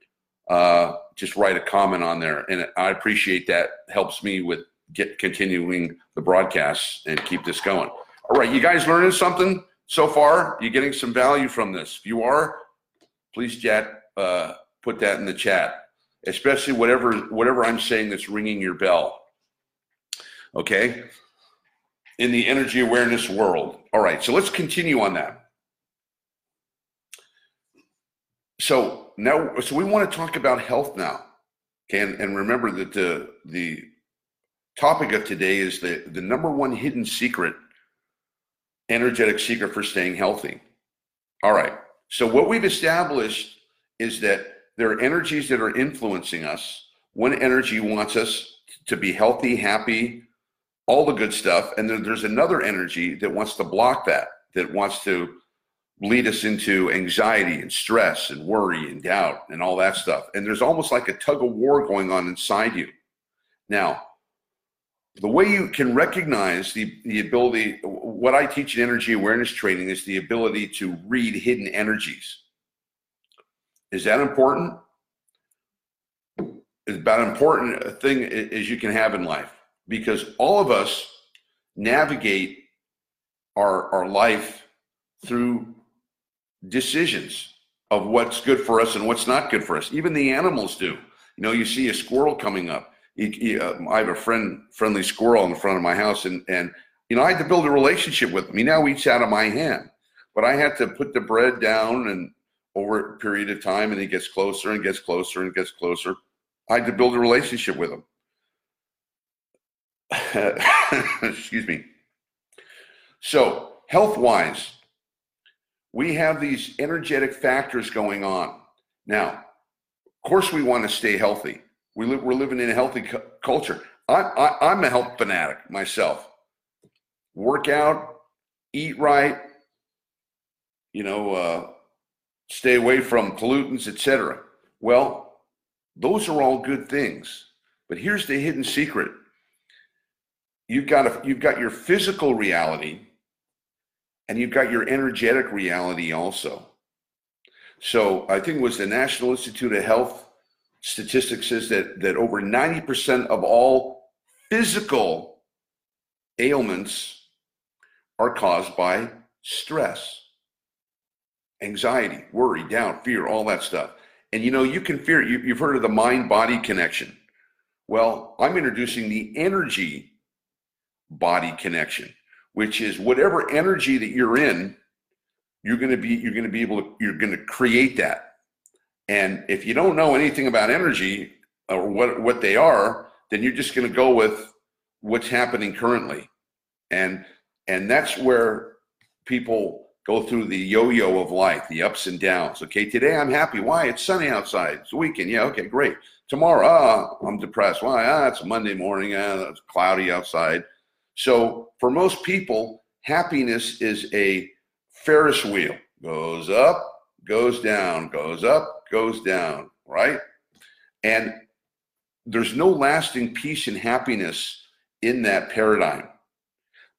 uh, just write a comment on there and i appreciate that helps me with get continuing the broadcasts and keep this going. All right you guys learning something so far? You getting some value from this? If you are please chat uh, put that in the chat. Especially whatever whatever i'm saying that's ringing your bell okay in the energy awareness world all right so let's continue on that so now, so we want to talk about health now. Okay, and, and remember that the the topic of today is the the number one hidden secret, energetic secret for staying healthy. All right. So what we've established is that there are energies that are influencing us. One energy wants us to be healthy, happy, all the good stuff, and then there's another energy that wants to block that, that wants to lead us into anxiety and stress and worry and doubt and all that stuff. And there's almost like a tug of war going on inside you. Now, the way you can recognize the, the ability, what I teach in energy awareness training is the ability to read hidden energies. Is that important? It's about important thing as you can have in life because all of us navigate our, our life through decisions of what's good for us and what's not good for us. Even the animals do. You know, you see a squirrel coming up. He, he, uh, I have a friend, friendly squirrel in the front of my house, and and you know I had to build a relationship with him. He now eats out of my hand, but I had to put the bread down, and over a period of time, and he gets closer and gets closer and gets closer. I had to build a relationship with him. Excuse me. So health wise, we have these energetic factors going on. Now, of course, we want to stay healthy. We live, we're living in a healthy cu- culture. I, I'm a health fanatic myself. Work out, eat right, you know, uh, stay away from pollutants, etc. Well, Those are all good things. But here's the hidden secret. You've got a, you've got your physical reality and you've got your energetic reality also. So I think it was the National Institute of Health statistics says that that over 90% of all physical ailments are caused by stress, anxiety, worry, doubt, fear, all that stuff. And you know, you can fear, you, you've heard of the mind body connection. Well, I'm introducing the energy body connection, which is whatever energy that you're in, you're going to be you're going to be able to you're going to create that. And if you don't know anything about energy or what what they are, then you're just going to go with what's happening currently. And and that's where people go through the yo-yo of life, the ups and downs. Okay, today I'm happy. Why? It's sunny outside. It's a weekend. Yeah, okay, great. Tomorrow, ah, I'm depressed. Why? Ah, it's Monday morning. Ah, it's cloudy outside. So for most people, happiness is a Ferris wheel. Goes up, goes down, goes up, goes down, right? And there's no lasting peace and happiness in that paradigm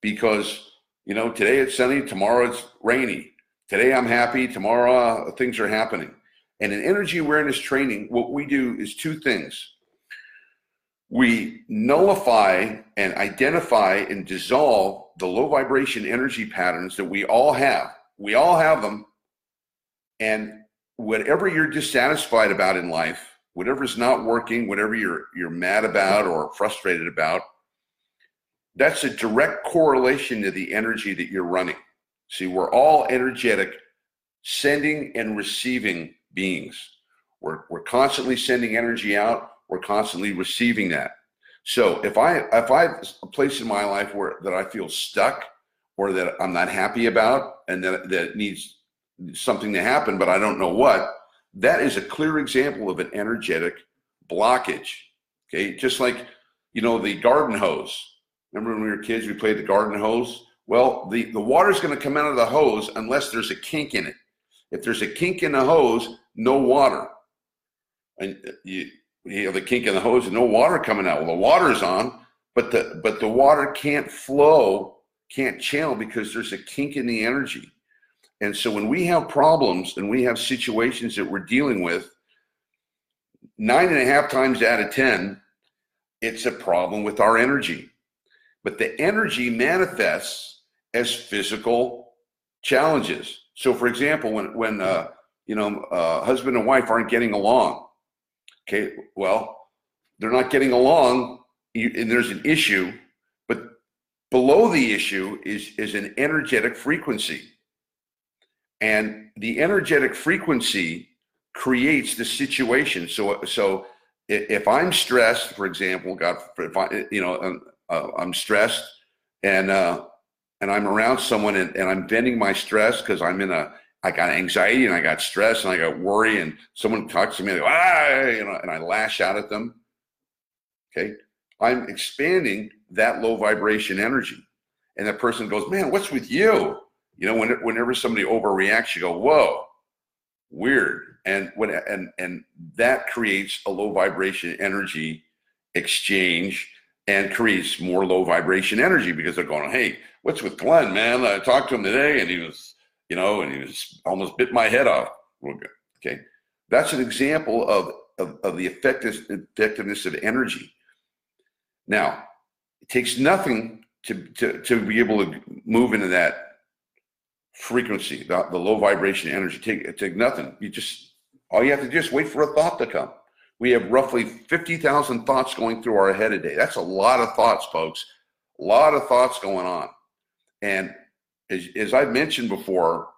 because you know today it's sunny tomorrow it's rainy today i'm happy tomorrow uh, things are happening and in energy awareness training what we do is two things we nullify and identify and dissolve the low vibration energy patterns that we all have we all have them and whatever you're dissatisfied about in life whatever's not working whatever you're you're mad about or frustrated about that's a direct correlation to the energy that you're running. See, we're all energetic, sending and receiving beings. We're, we're constantly sending energy out, we're constantly receiving that. So if I if I have a place in my life where that I feel stuck or that I'm not happy about and that that needs something to happen, but I don't know what, that is a clear example of an energetic blockage. Okay, just like you know the garden hose Remember when we were kids, we played the garden hose? Well, the, the water's going to come out of the hose unless there's a kink in it. If there's a kink in the hose, no water. And uh, you, you have the kink in the hose and no water coming out. Well, the water's on, but the but the water can't flow, can't channel because there's a kink in the energy. And so when we have problems and we have situations that we're dealing with, nine and a half times out of ten, it's a problem with our energy but the energy manifests as physical challenges. So, for example, when when uh, you know uh, husband and wife aren't getting along, okay, well, they're not getting along, and there's an issue, but below the issue is is an energetic frequency, and the energetic frequency creates the situation. So, so if I'm stressed, for example, God, if I, you know, uh, I'm stressed and uh, and I'm around someone and, and I'm venting my stress because I'm in a I got anxiety and I got stress and I got worry and someone talks to me like ah you know and I lash out at them. Okay, I'm expanding that low vibration energy, and that person goes, man, what's with you? You know, when, whenever somebody overreacts, you go, whoa, weird, and when and and that creates a low vibration energy exchange and creates more low vibration energy because they're going, hey, what's with Glenn, man? I talked to him today and he was, you know, and he was almost bit my head off. Okay. That's an example of, of, of the effectiveness of energy. Now, it takes nothing to, to, to be able to move into that frequency, the, the low vibration energy. Take, take nothing. You just, all you have to do is wait for a thought to come we have roughly 50,000 thoughts going through our head a day. That's a lot of thoughts, folks. A lot of thoughts going on. And as, as I've mentioned before,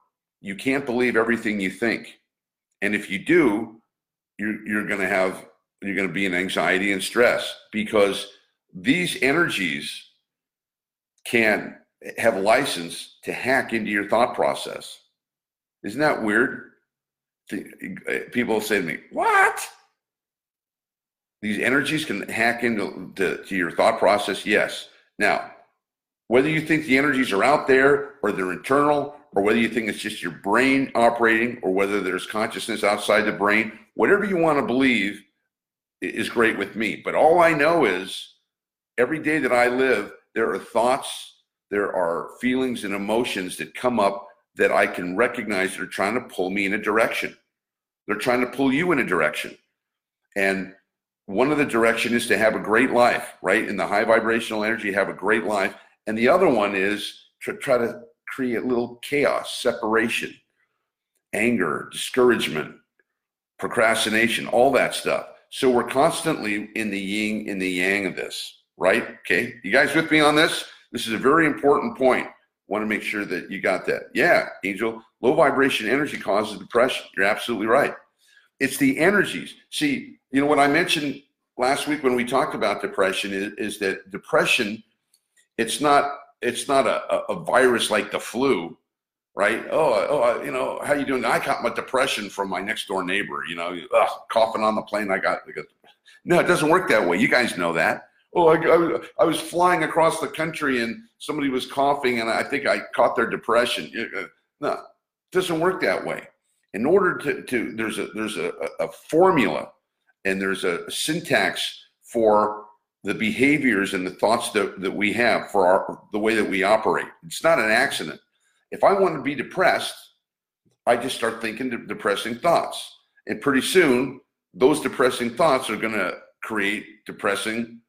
you can't believe everything you think. And if you do, you're, you're going to have, you're going to be in anxiety and stress because these energies can have license to hack into your thought process. Isn't that weird? People say to me, What? These energies can hack into to, to your thought process. Yes. Now, whether you think the energies are out there or they're internal, or whether you think it's just your brain operating, or whether there's consciousness outside the brain, whatever you want to believe, is great with me. But all I know is every day that I live, there are thoughts, there are feelings and emotions that come up that I can recognize that are trying to pull me in a direction. They're trying to pull you in a direction. And one of the direction is to have a great life, right? In the high vibrational energy, have a great life. And the other one is to try to create little chaos, separation, anger, discouragement, procrastination, all that stuff. So we're constantly in the yin, in the yang of this, right? Okay. You guys with me on this? This is a very important point. Want to make sure that you got that. Yeah, Angel, low vibration energy causes depression. You're absolutely right. It's the energies. See, you know what I mentioned last week when we talked about depression is, is that depression, it's not it's not a, a virus like the flu, right? Oh, oh, you know, how you doing? I caught my depression from my next door neighbor. You know, ugh, coughing on the plane. I got, I got. No, it doesn't work that way. You guys know that. Oh, I, I, I, was flying across the country and somebody was coughing, and I think I caught their depression. Uh, no, it doesn't work that way. In order to, to there's a there's a, a formula and there's a syntax for the behaviors and the thoughts that, that we have for our the way that we operate. It's not an accident. If I want to be depressed, I just start thinking depressing thoughts. And pretty soon, those depressing thoughts are going to create depressing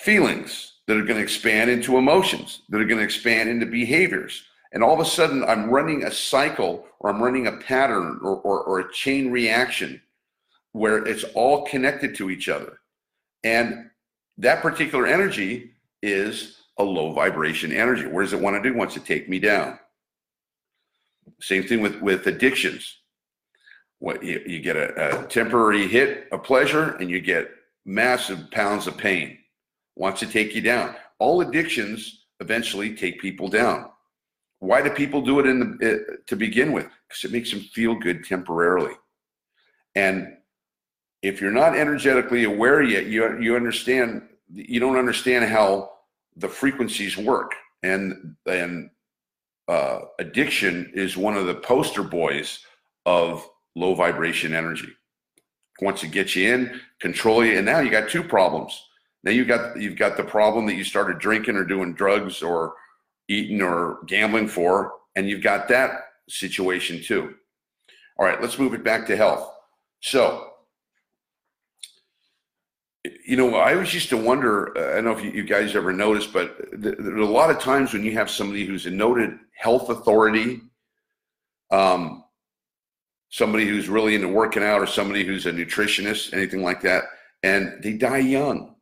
feelings that are going to expand into emotions, that are going to expand into behaviors. And all of a sudden, I'm running a cycle or I'm running a pattern or, or, or a chain reaction where it's all connected to each other. And that particular energy is a low vibration energy. Where does it want to do? It wants to take me down. Same thing with, with addictions. What you, you get a, a temporary hit of pleasure and you get massive pounds of pain. Wants to take you down. All addictions eventually take people down. Why do people do it in the uh, to begin with? Because it makes them feel good temporarily. And if you're not energetically aware yet, you you understand you don't understand how the frequencies work, and and uh, addiction is one of the poster boys of low vibration energy. Once it gets you in, control you, and now you got two problems. Now you got you've got the problem that you started drinking or doing drugs or eating or gambling for, and you've got that situation too. All right, let's move it back to health. So you know, I always used to wonder. Uh, I don't know if you, you guys ever noticed, but th- there are a lot of times when you have somebody who's a noted health authority, um, somebody who's really into working out, or somebody who's a nutritionist, anything like that, and they die young.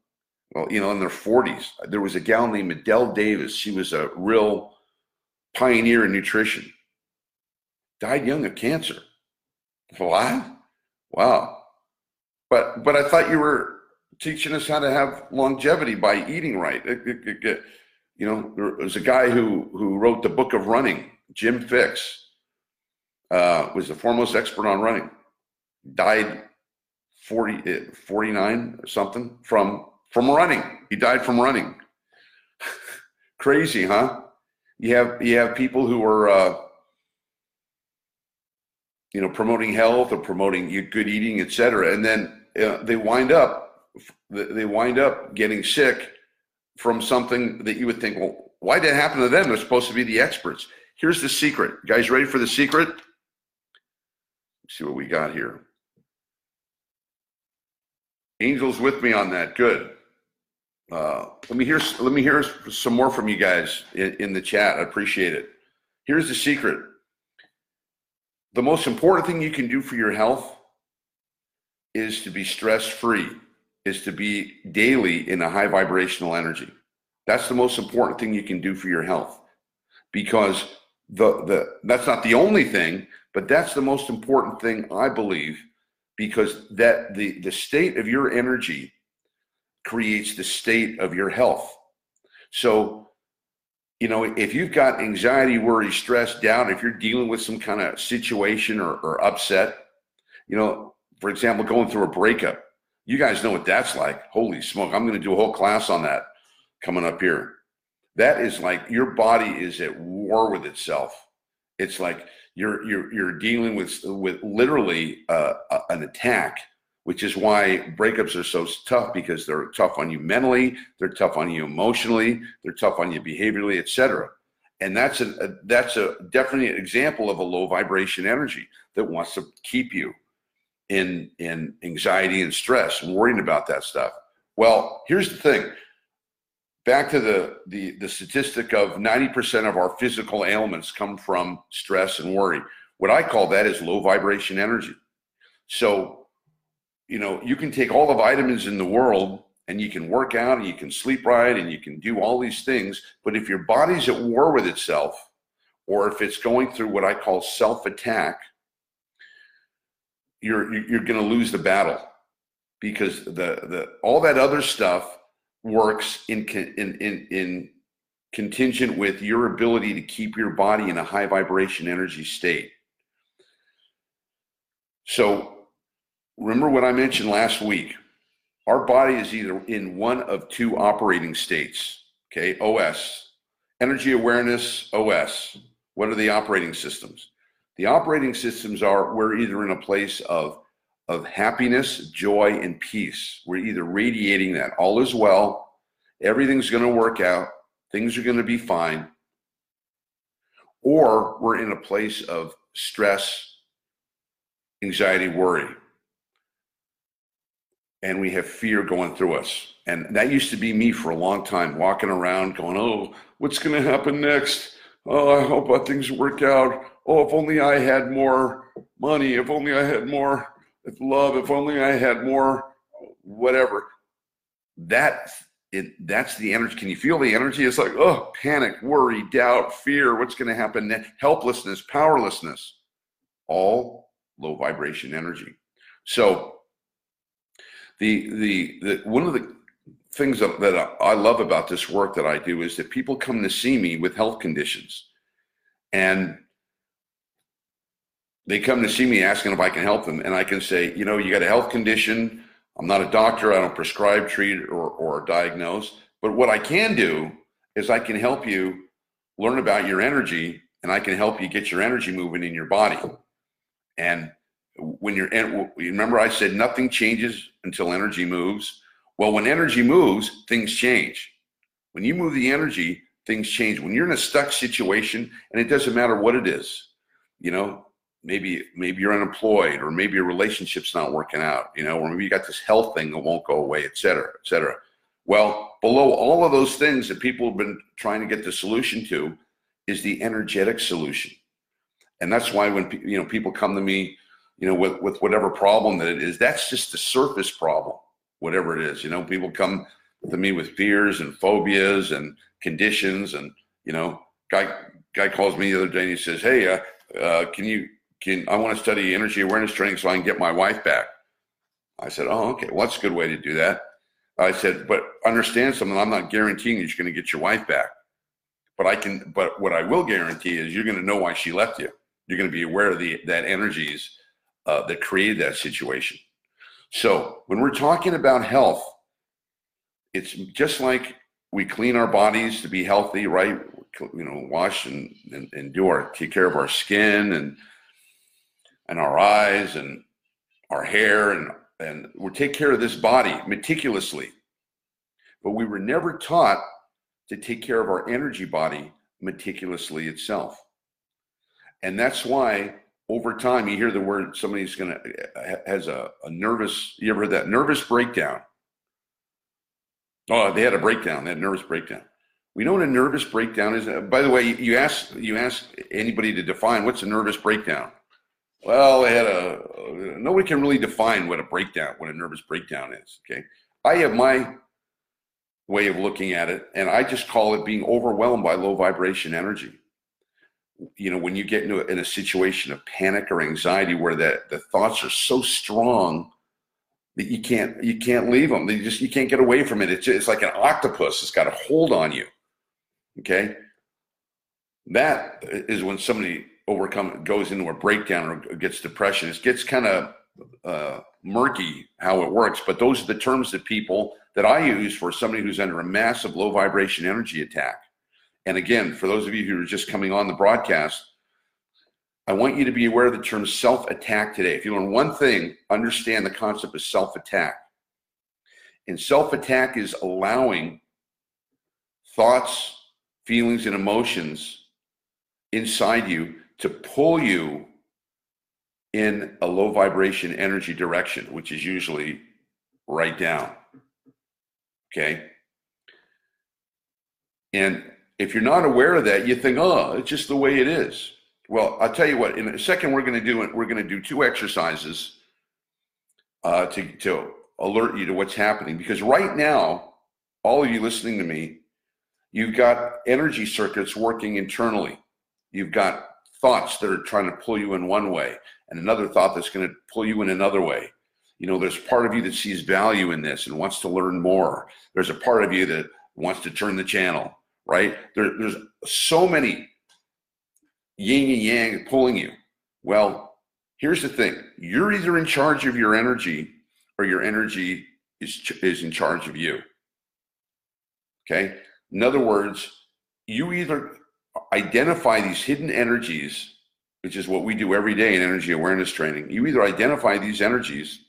Well, you know, in their 40s. There was a gal named Adelle Davis. She was a real pioneer in nutrition. Died young of cancer. What? Wow. But but I thought you were teaching us how to have longevity by eating right. You know, there was a guy who who wrote the book of running. Jim Fixx uh, was the foremost expert on running. Died 40, eh, 49 or something from from running. He died from running. Crazy, huh? You have you have people who are uh, you know promoting health or promoting good eating, etc., and then uh, they wind up they wind up getting sick from something that you would think, well, why did it happen to them? They're supposed to be the experts. Here's the secret. You guys ready for the secret? Let's see what we got here. Angels with me on that. Good. Uh, let me hear. Let me hear some more from you guys in, in the chat. I appreciate it. Here's the secret. The most important thing you can do for your health is to be stress free is to be daily in a high vibrational energy. That's the most important thing you can do for your health because the, the that's not the only thing, but that's the most important thing I believe because that the, the state of your energy creates the state of your health. So, you know, if you've got anxiety, worry, stress, doubt, if you're dealing with some kind of situation or, or upset, you know, for example, going through a breakup, you guys know what that's like. Holy smoke. I'm going to do a whole class on that coming up here. That is like your body is at war with itself. It's like you're you're you're dealing with with literally uh, an attack which is why breakups are so tough because they're tough on you mentally, they're tough on you emotionally, they're tough on you behaviorally, etc. And that's a, a that's a definitely example of a low vibration energy that wants to keep you in in anxiety and stress and worrying about that stuff. Well, here's the thing. Back to the the the statistic of 90% of our physical ailments come from stress and worry. What I call that is low vibration energy. So you know, you can take all the vitamins in the world and you can work out and you can sleep right and you can do all these things. But if your body's at war with itself, or if it's going through what I call self attack, you're you're going to lose the battle because the the all that other stuff works in in in in contingent with your ability to keep your body in a high vibration energy state. So remember what I mentioned last week. Our body is either in one of two operating states, okay? OS, energy awareness, OS. What are the operating systems? The operating systems are we're either in a place of, of happiness, joy, and peace. We're either radiating that all is well, everything's going to work out, things are going to be fine, or we're in a place of stress, anxiety, worry and we have fear going through us. And that used to be me for a long time, walking around going, Oh, what's going to happen next? Oh, I hope uh, things work out. Oh, if only I had more money. If only I had more love. If only I had more whatever. That it that's the energy. Can you feel the energy? It's like, oh, panic, worry, doubt, fear. What's going to happen? Next? Helplessness, powerlessness. All low vibration energy. So the the, the one of the things that, that I love about this work that I do is that people come to see me with health conditions, and they come to see me asking if I can help them, and I can say, you know, you got a health condition. I'm not a doctor. I don't prescribe, treat, or or diagnose. But what I can do is I can help you learn about your energy, and I can help you get your energy moving in your body. And when you're remember I said nothing changes until energy moves. Well, when energy moves, things change. When you move the energy, things change. When you're in a stuck situation, and it doesn't matter what it is, you know, maybe maybe you're unemployed, or maybe your relationship's not working out, you know, or maybe you got this health thing that won't go away, et cetera, et cetera. Well, below all of those things that people have been trying to get the solution to is the energetic solution. And that's why when you know people come to me you know, with, with whatever problem that it is, that's just the surface problem, whatever it is. You know, people come to me with fears and phobias and conditions, and you know, guy guy calls me the other day and he says, "Hey, uh, uh, can you can I want to study energy awareness training so I can get my wife back?" I said, "Oh, okay. Well, a good way to do that." I said, "But understand something. I'm not guaranteeing you're going to get your wife back, but I can. But what I will guarantee is you're going to know why she left you. You're going to be aware of the that energies." uh, that created that situation. So when we're talking about health, it's just like we clean our bodies to be healthy, right? You know, wash and, and, and do our take care of our skin and and our eyes and our hair and and we take care of this body meticulously. But we were never taught to take care of our energy body meticulously itself. And that's why over time you hear the word somebody's to has a, a nervous you ever heard that? Nervous breakdown. Oh they had a breakdown had nervous breakdown. We know what a nervous breakdown is. By the way you ask you ask anybody to define what's a nervous breakdown well they had a nobody can really define what a breakdown what a nervous breakdown is okay? I have my way of looking at it and i just call it being overwhelmed by low vibration energy. You know when you get into a, in a situation of panic or anxiety where the, the thoughts are so strong that you can't you can't leave them they just you can't get away from it. It's, it's like an octopus it's got a hold on you okay? That is when somebody overcome goes into a breakdown or gets depression it gets kind of uh, murky how it works but those are the terms that people that i use for somebody who's under a massive low vibration energy attack and again, for those of you who are just coming on the broadcast, I want you to be aware of the term self attack today. If you learn one thing, understand the concept of self attack. And self attack is allowing thoughts, feelings, and emotions inside you to pull you in a low vibration energy direction, which is usually right down. Okay. And if you're not aware of that, you think, oh, it's just the way it is. Well, I'll tell you what, in a second, we're going to do it. We're going to do two exercises uh, to, to alert you to what's happening. Because right now, all of you listening to me, you've got energy circuits working internally. You've got thoughts that are trying to pull you in one way and another thought that's going to pull you in another way. You know, there's part of you that sees value in this and wants to learn more. There's a part of you that wants to turn the channel, right? There, there's so many yin and yang pulling you. Well, here's the thing you're either in charge of your energy or your energy is, is in charge of you. Okay. In other words, you either identify these hidden energies, which is what we do every day in energy awareness training. You either identify these energies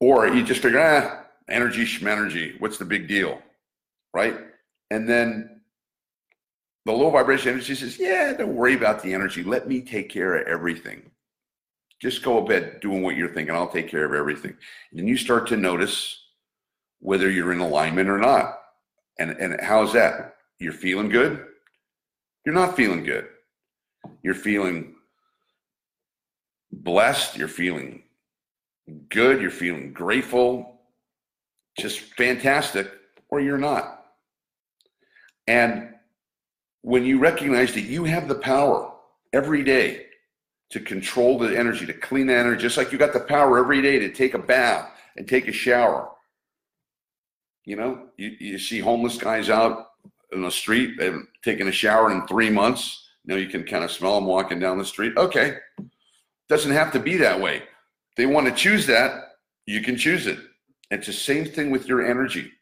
or you just figure, ah, energy, schmenergy, what's the big deal? Right. And then the low vibration energy says, yeah, don't worry about the energy. Let me take care of everything. Just go to bed doing what you're thinking. I'll take care of everything. And then you start to notice whether you're in alignment or not. And, and how's that? You're feeling good? You're not feeling good. You're feeling blessed. You're feeling good. You're feeling grateful. Just fantastic. Or you're not. And when you recognize that you have the power every day to control the energy, to clean the energy, just like you got the power every day to take a bath and take a shower. You know, you, you see homeless guys out in the street, they haven't taken a shower in three months. You know, you can kind of smell them walking down the street. Okay. Doesn't have to be that way. They want to choose that, you can choose it. It's the same thing with your energy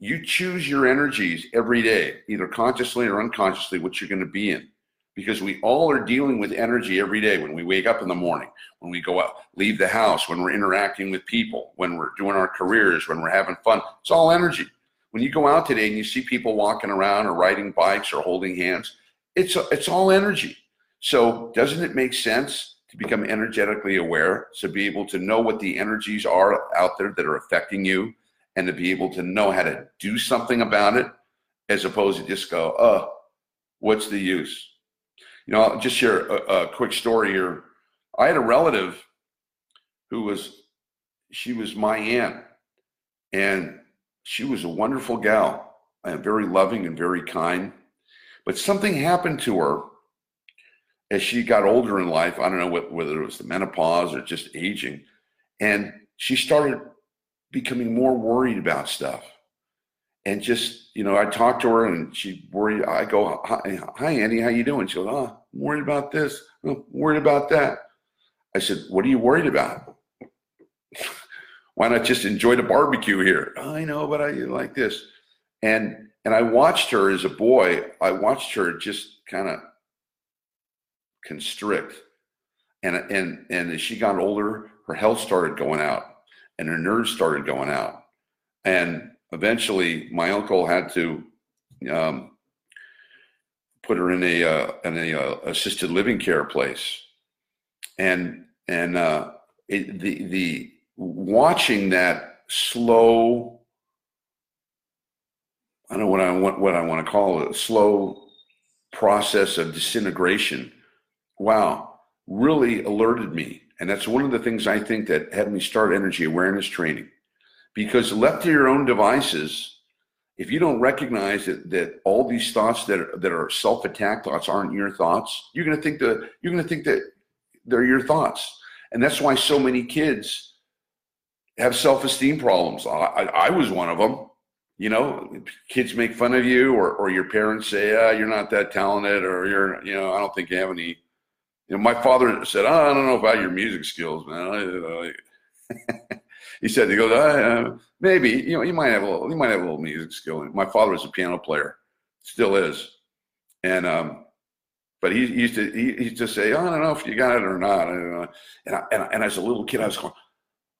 you choose your energies every day, either consciously or unconsciously, what you're going to be in. Because we all are dealing with energy every day when we wake up in the morning, when we go out, leave the house, when we're interacting with people, when we're doing our careers, when we're having fun. It's all energy. When you go out today and you see people walking around or riding bikes or holding hands, it's, it's all energy. So, doesn't it make sense to become energetically aware? To be able to know what the energies are out there that are affecting you, and to be able to know how to do something about it as opposed to just go, oh, what's the use? You know, I'll just share a, a quick story here. I had a relative who was, she was my aunt, and she was a wonderful gal, and very loving and very kind. But something happened to her as she got older in life. I don't know whether it was the menopause or just aging. And she started becoming more worried about stuff. And just, you know, I talked to her and she worried. I go, hi, hi Auntie, how you doing? She goes, oh, I'm worried about this. I'm worried about that. I said, what are you worried about? Why not just enjoy the barbecue here? I know, but I like this. And and I watched her as a boy. I watched her just kind of constrict. And and and as she got older, her health started going out and her nerves started going out. And eventually, my uncle had to um, put her in a uh, in a uh, assisted living care place, and and uh, it, the the watching that slow. I don't know what I want what I want to call it, slow process of disintegration. Wow, really alerted me and that's one of the things I think that had me start energy awareness training. Because left to your own devices, if you don't recognize that, that all these thoughts that are, that are self-attack thoughts aren't your thoughts, you're to think that you're going to think that they're your thoughts. And that's why so many kids have self-esteem problems. I, I, I was one of them. You know, kids make fun of you, or, or your parents say, ah, "You're not that talented," or "You're, you know, I don't think you have any you know, my father said, oh, I don't know about your music skills, man. he said, he goes, uh, maybe, you know, you might have a little, you might have a little music skill. My father was a piano player, still is. And, um, But he, he used to he, he used to say, oh, I don't know if you got it or not. Know. And, I, and, I, and as a little kid, I was going,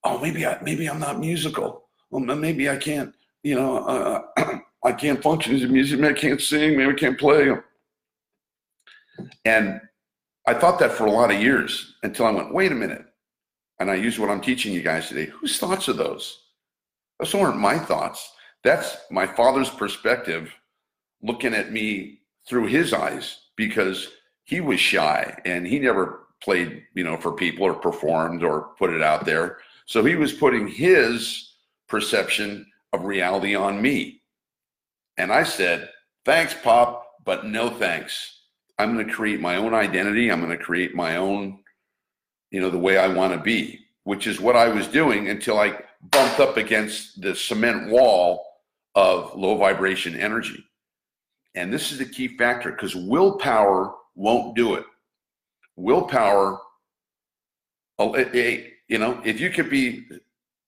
oh, maybe I maybe I'm not musical. Well, maybe I can't, you know, uh, I can't function as a musician. I can't sing. Maybe I can't play. And I thought that for a lot of years until I went, wait a minute. And I use what I'm teaching you guys today. Whose thoughts are those? Those aren't my thoughts. That's my father's perspective looking at me through his eyes because he was shy and he never played, you know, for people or performed or put it out there. So he was putting his perception of reality on me. And I said, thanks, Pop, but no thanks. I'm going to create my own identity. I'm going to create my own, you know, the way I want to be, which is what I was doing until I bumped up against the cement wall of low vibration energy. And this is the key factor because willpower won't do it. Willpower, oh, you know, if you could be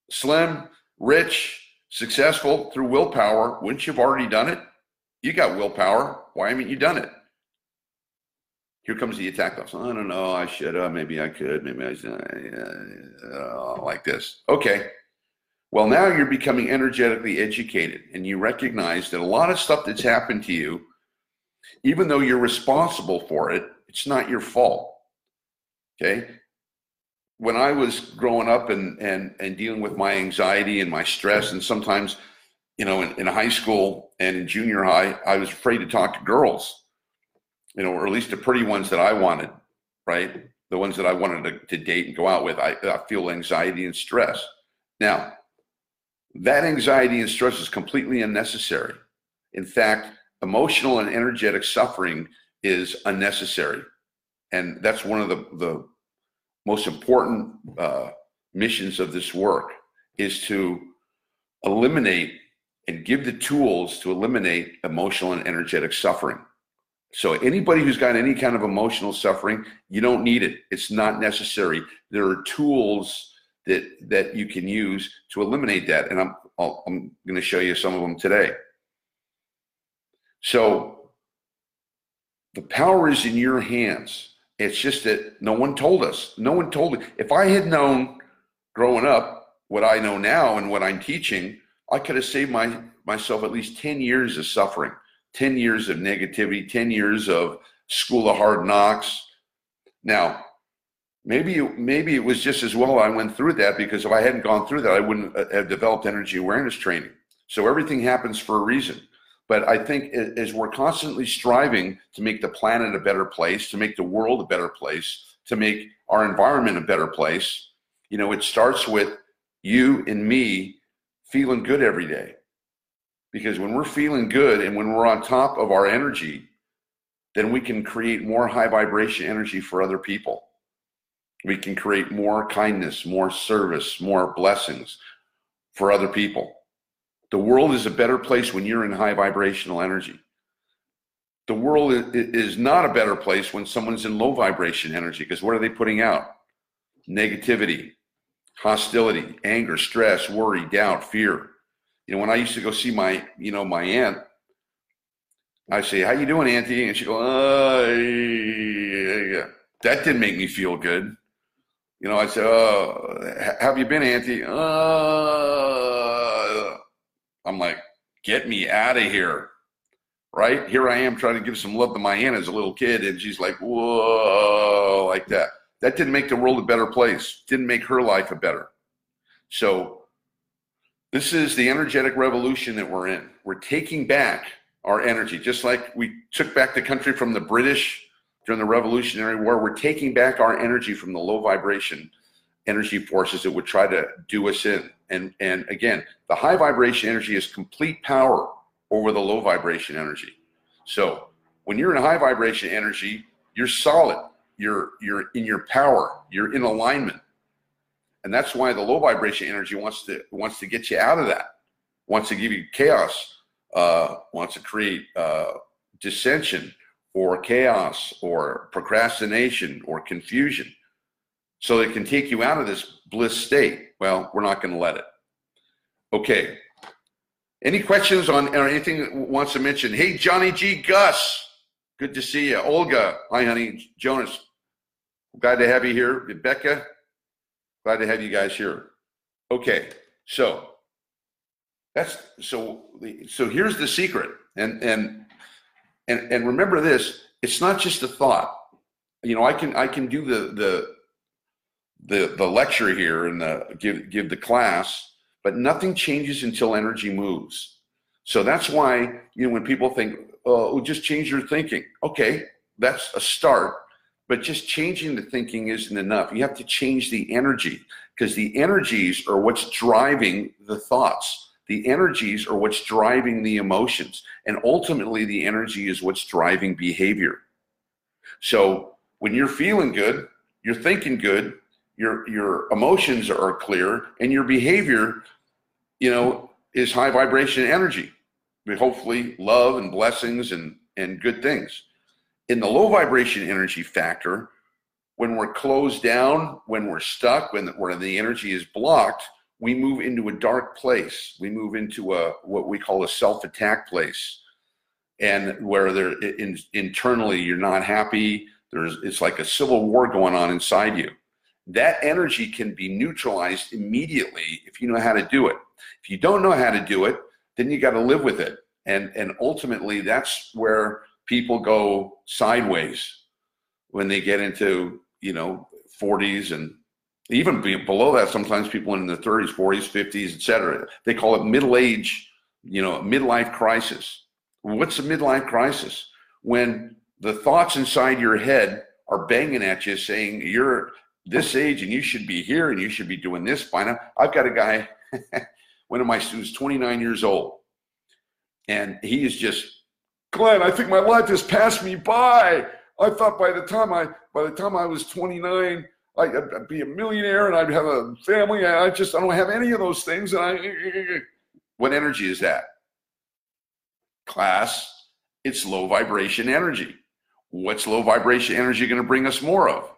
slim, rich, successful through willpower, wouldn't you have already done it? You got willpower. Why haven't you done it? Here comes the attack I don't know. I should have. Maybe I could. Maybe I should. Uh, like this. Okay. Well, now you're becoming energetically educated and you recognize that a lot of stuff that's happened to you, even though you're responsible for it, it's not your fault. Okay. When I was growing up and, and, and dealing with my anxiety and my stress, and sometimes, you know, in, in high school and in junior high, I was afraid to talk to girls, you know, or at least the pretty ones that I wanted, right? The ones that I wanted to, to date and go out with. I, I feel anxiety and stress. Now, that anxiety and stress is completely unnecessary. In fact, emotional and energetic suffering is unnecessary. And that's one of the, the most important uh, missions of this work is to eliminate and give the tools to eliminate emotional and energetic suffering. So anybody who's got any kind of emotional suffering, you don't need it. It's not necessary. There are tools that that you can use to eliminate that. And I'm I'll, I'm going to show you some of them today. So the power is in your hands. It's just that no one told us. No one told me. If I had known growing up what I know now and what I'm teaching, I could have saved my myself at least 10 years of suffering, 10 years of negativity, 10 years of school of hard knocks. Now, maybe maybe it was just as well I went through that because if I hadn't gone through that, I wouldn't uh, have developed energy awareness training. So everything happens for a reason. But I think as we're constantly striving to make the planet a better place, to make the world a better place, to make our environment a better place, you know, it starts with you and me feeling good every day. Because when we're feeling good and when we're on top of our energy, then we can create more high vibration energy for other people we can create more kindness, more service, more blessings for other people. The world is a better place when you're in high vibrational energy. The world is not a better place when someone's in low vibration energy because what are they putting out? Negativity, hostility, anger, stress, worry, doubt, fear. You know, when I used to go see my, you know, my aunt, I say, "How you doing, Auntie?" And she go, "Uh, yeah." That didn't make me feel good. You know, I said, "Oh, have you been, Auntie?" Uh, I'm like, "Get me out of here!" Right here, I am trying to give some love to my aunt as a little kid, and she's like, "Whoa," like that. That didn't make the world a better place. Didn't make her life a better. So, this is the energetic revolution that we're in. We're taking back our energy, just like we took back the country from the British during the Revolutionary War. We're taking back our energy from the low vibration energy forces that would try to do us in. And, and again, the high vibration energy is complete power over the low vibration energy. So when you're in high vibration energy, you're solid. You're you're in your power. You're in alignment. And that's why the low vibration energy wants to wants to get you out of that. Wants to give you chaos. Uh, wants to create uh, dissension or chaos or procrastination or confusion so it can take you out of this bliss state. Well, we're not going to let it. Okay. Any questions on or anything that wants to mention? Hey, Johnny G. Gus, Good to see you. Olga. Hi, honey. Jonas. Glad to have you here. Rebecca. Glad to have you guys here. Okay. So that's so so here's the secret. And and and and remember this, it's not just a thought. You know, I can I can do the the the the lecture here and the give give the class, but nothing changes until energy moves. So that's why you know when people think, "Oh, oh just change your thinking." Okay, that's a start, but just changing the thinking isn't enough. You have to change the energy because the energies are what's driving the thoughts. The energies are what's driving the emotions, and ultimately, the energy is what's driving behavior. So when you're feeling good, you're thinking good, your your emotions are clear, and your behavior, you know, is high vibration energy. hopefully, love and blessings and and good things. In the low vibration energy factor, when we're closed down, when we're stuck, when the, when the energy is blocked, we move into a dark place. We move into a what we call a self-attack place, and where there in, internally you're not happy. There's it's like a civil war going on inside you. That energy can be neutralized immediately if you know how to do it. If you don't know how to do it, then you got to live with it. And and ultimately, that's where people go sideways when they get into you know 40s and even below that, sometimes people in their 30s, 40s, 50s, etc. They call it middle age, you know, midlife crisis. What's a midlife crisis? When the thoughts inside your head are banging at you saying you're this age and you should be here and you should be doing this by now. I've got a guy, one of my students, 29 years old, and he is just, Glenn, I think my life has passed me by. I thought by the time I by the time I was 29, I'd be a millionaire and I'd have a family. I just I don't have any of those things. And I, what energy is that? Class, it's low vibration energy. What's low vibration energy going to bring us more of?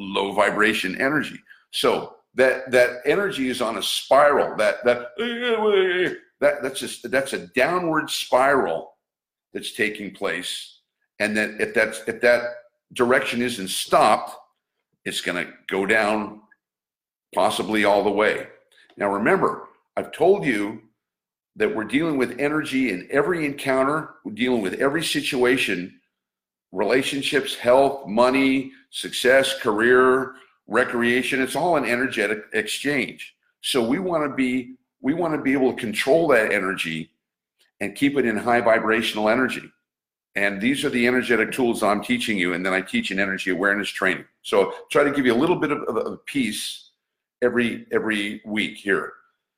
Low vibration energy. So that that energy is on a spiral. That that that that's just that's a downward spiral that's taking place. And that if that's if that direction isn't stopped, it's going to go down possibly all the way. Now, remember, I've told you that we're dealing with energy in every encounter, we're dealing with every situation relationships, health, money, success, career, recreation. It's all an energetic exchange. So we want to be we want to be able to control that energy and keep it in high vibrational energy. And these are the energetic tools I'm teaching you. And then I teach an energy awareness training. So try to give you a little bit of, of a piece every every week here.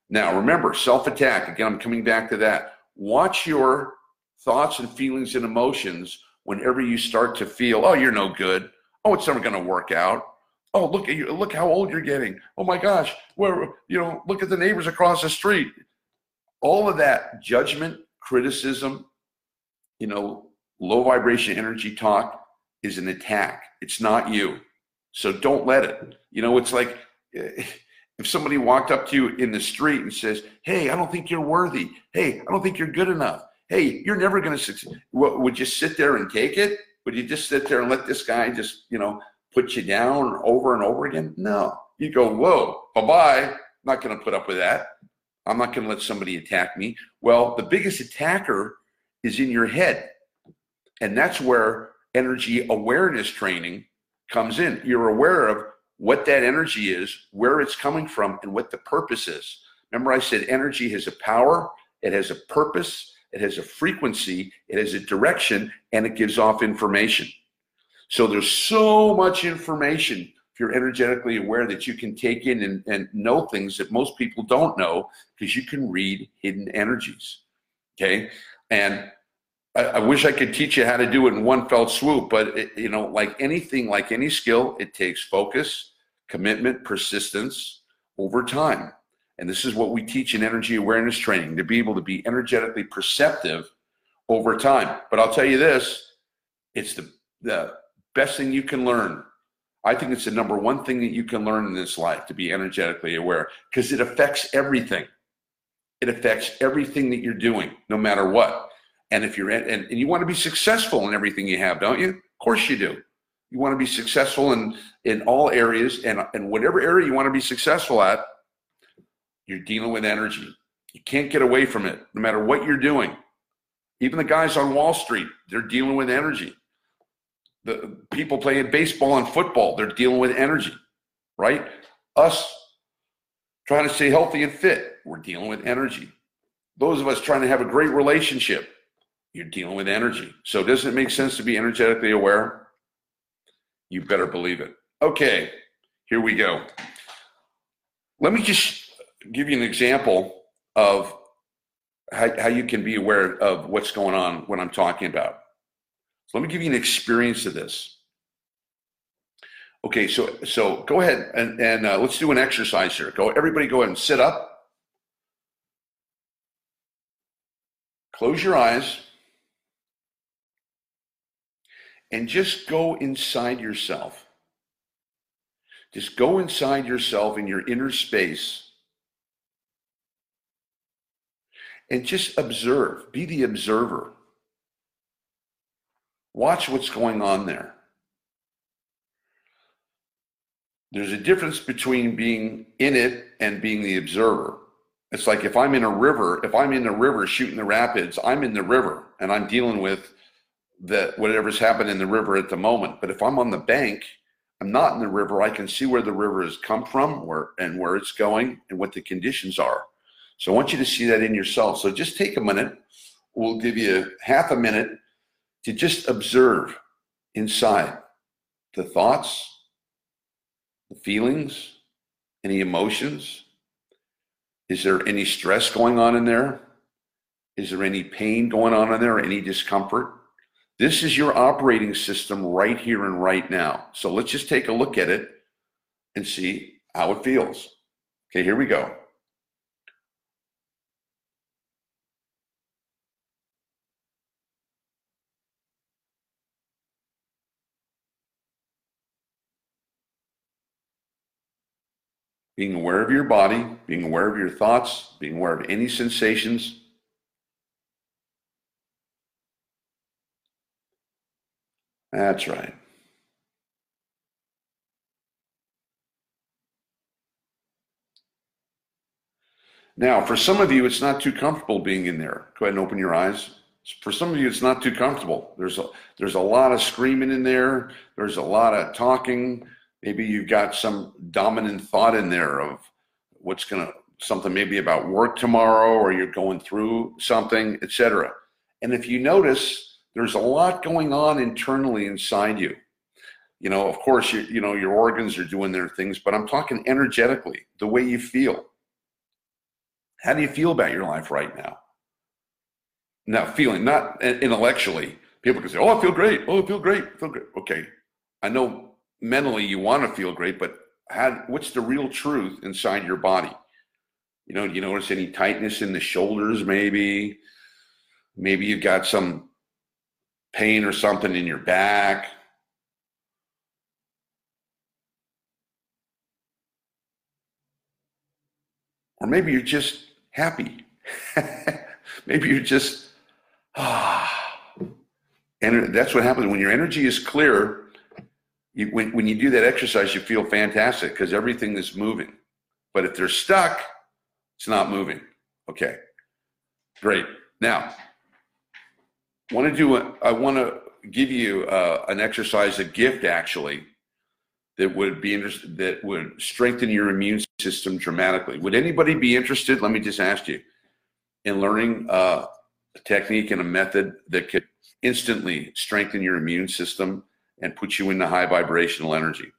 Now remember, self-attack. Again, I'm coming back to that. Watch your thoughts and feelings and emotions whenever you start to feel, oh, you're no good. Oh, it's never going to work out. Oh, look at you. Look how old you're getting. Oh my gosh. Where you know, look at the neighbors across the street. All of that judgment, criticism, you know, low vibration energy talk is an attack. It's not you. So don't let it. You know, it's like eh, if somebody walked up to you in the street and says, Hey, I don't think you're worthy. Hey, I don't think you're good enough. Hey, you're never going to succeed. Would you sit there and take it? Would you just sit there and let this guy just, you know, put you down over and over again? No. You go, Whoa, bye bye. Not going to put up with that. I'm not going to let somebody attack me. Well, the biggest attacker is in your head. And that's where energy awareness training comes in. You're aware of what that energy is, where it's coming from, and what the purpose is. Remember, I said energy has a power, it has a purpose, it has a frequency, it has a direction, and it gives off information. So there's so much information if you're energetically aware that you can take in and, and know things that most people don't know because you can read hidden energies. Okay. And I, I, wish I could teach you how to do it in one fell swoop, but it, you know, like anything, like any skill, it takes focus, commitment, persistence over time. And this is what we teach in energy awareness training to be able to be energetically perceptive over time. But I'll tell you this it's the, the best thing you can learn. I think it's the number one thing that you can learn in this life to be energetically aware because it affects everything. It affects everything that you're doing, no matter what. And if you're and, and you want to be successful in everything you have, don't you? Of course you do. You want to be successful in in all areas and and whatever area you want to be successful at, you're dealing with energy. You can't get away from it, no matter what you're doing. Even the guys on Wall Street, they're dealing with energy. The people playing baseball and football, they're dealing with energy, right? Us trying to stay healthy and fit, we're dealing with energy. Those of us trying to have a great relationship, you're dealing with energy. So, doesn't it make sense to be energetically aware? You better believe it. Okay, here we go. Let me just give you an example of how, how you can be aware of what's going on when I'm talking about. So let me give you an experience of this. Okay, so so go ahead and, and uh, let's do an exercise here. Go, everybody, go ahead and sit up. Close your eyes and just go inside yourself. Just go inside yourself in your inner space and just observe. Be the observer. Watch what's going on there. There's a difference between being in it and being the observer. It's like if I'm in a river, if I'm in the river shooting the rapids, I'm in the river and I'm dealing with that whatever's happened in the river at the moment. But if I'm on the bank, I'm not in the river. I can see where the river has come from, where and where it's going, and what the conditions are. So I want you to see that in yourself. So just take a minute. We'll give you half a minute to just observe inside the thoughts, the feelings, any emotions. Is there any stress going on in there? Is there any pain going on in there? Any discomfort? This is your operating system right here and right now. So let's just take a look at it and see how it feels. Okay, here we go. Being aware of your body, being aware of your thoughts, being aware of any sensations. That's right. Now, for some of you, it's not too comfortable being in there. Go ahead and open your eyes. For some of you, it's not too comfortable. There's a, there's a lot of screaming in there. There's a lot of talking maybe you've got some dominant thought in there of what's going to something maybe about work tomorrow or you're going through something etc and if you notice there's a lot going on internally inside you. You know of course you, you know your organs are doing their things but i'm talking energetically the way you feel. How do you feel about your life right now? Now feeling not intellectually. People can say oh i feel great. Oh i feel great. I feel great. Okay. I know mentally you want to feel great, but how, what's the real truth inside your body? You know, you notice any tightness in the shoulders, maybe? Maybe you've got some pain or something in your back. Or maybe you're just happy. maybe you're just, ah. And that's what happens when your energy is clear you, when, when you do that exercise, you feel fantastic because everything is moving. But if they're stuck, it's not moving. Okay, great. Now, want to do a, I want to give you uh, an exercise, a gift actually, that would be that would strengthen your immune system dramatically. Would anybody be interested? Let me just ask you, in learning uh, a technique and a method that could instantly strengthen your immune system and put you in the high vibrational energy.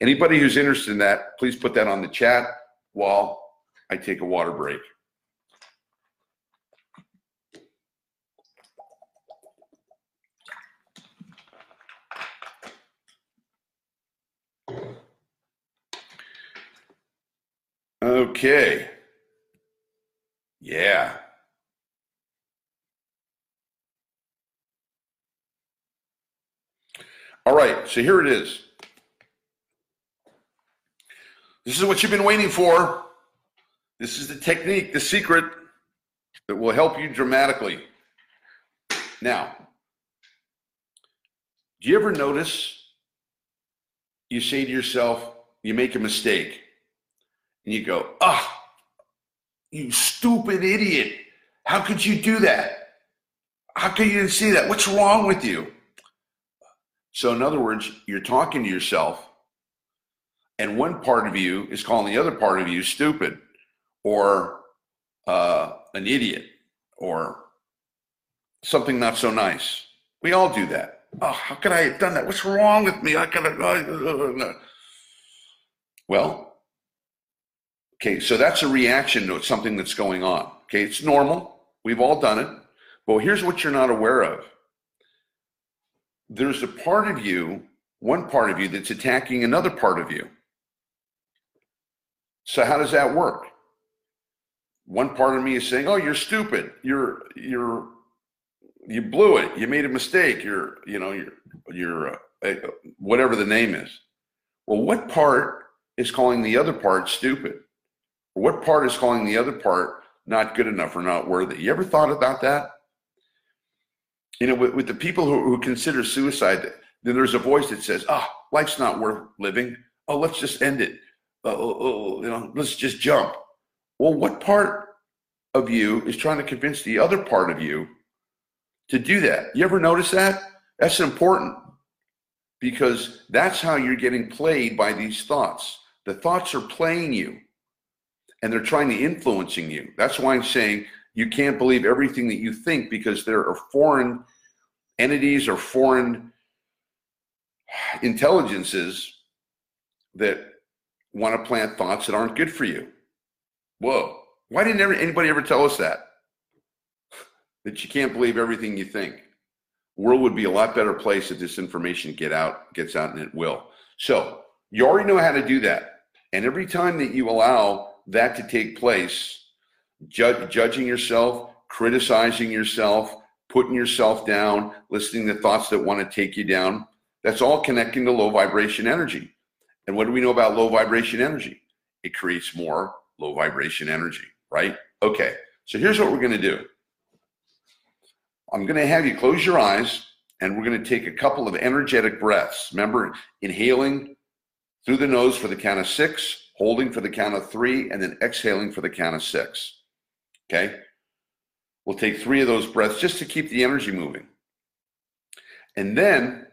Anybody who's interested in that, please put that on the chat while I take a water break. Okay. Yeah. All right, so here it is. This is what you've been waiting for. This is the technique, the secret that will help you dramatically. Now, do you ever notice you say to yourself, you make a mistake, and you go, ah, you stupid idiot. How could you do that? How could you see that? What's wrong with you? So, in other words, you're talking to yourself, and one part of you is calling the other part of you stupid or uh, an idiot or something not so nice. We all do that. Oh, how could I have done that? What's wrong with me? I could have. Uh, uh, uh. Well, okay, so that's a reaction to something that's going on. Okay, it's normal. We've all done it. But here's what you're not aware of there's a part of you, one part of you, that's attacking another part of you. So, how does that work? One part of me is saying, "Oh, you're stupid. You're you're you blew it. You made a mistake. You're, you know, you're, you're, uh, whatever the name is. Well, what part is calling the other part stupid? What part is calling the other part not good enough or not worthy? You ever thought about that? You know, with, with the people who, who consider suicide, then there's a voice that says, "Ah, oh, life's not worth living. Oh, let's just end it. Oh, oh, you know, let's just jump." Well, what part of you is trying to convince the other part of you to do that. You ever notice that? That's important because that's how you're getting played by these thoughts. The thoughts are playing you and they're trying to influencing you. That's why I'm saying you can't believe everything that you think because there are foreign entities or foreign intelligences that want to plant thoughts that aren't good for you. Whoa. Why didn't anybody ever tell us that? that you can't believe everything you think. World would be a lot better place if this information get out, gets out, and it will. So you already know how to do that. And every time that you allow that to take place, ju- judging yourself, criticizing yourself, putting yourself down, listening to thoughts that want to take you down, that's all connecting to low vibration energy. And what do we know about low vibration energy? It creates more low vibration energy, right? Okay, so here's what we're going to do. I'm going to have you close your eyes and we're going to take a couple of energetic breaths. Remember, inhaling through the nose for the count of six, holding for the count of three, and then exhaling for the count of six. Okay? We'll take three of those breaths just to keep the energy moving. And then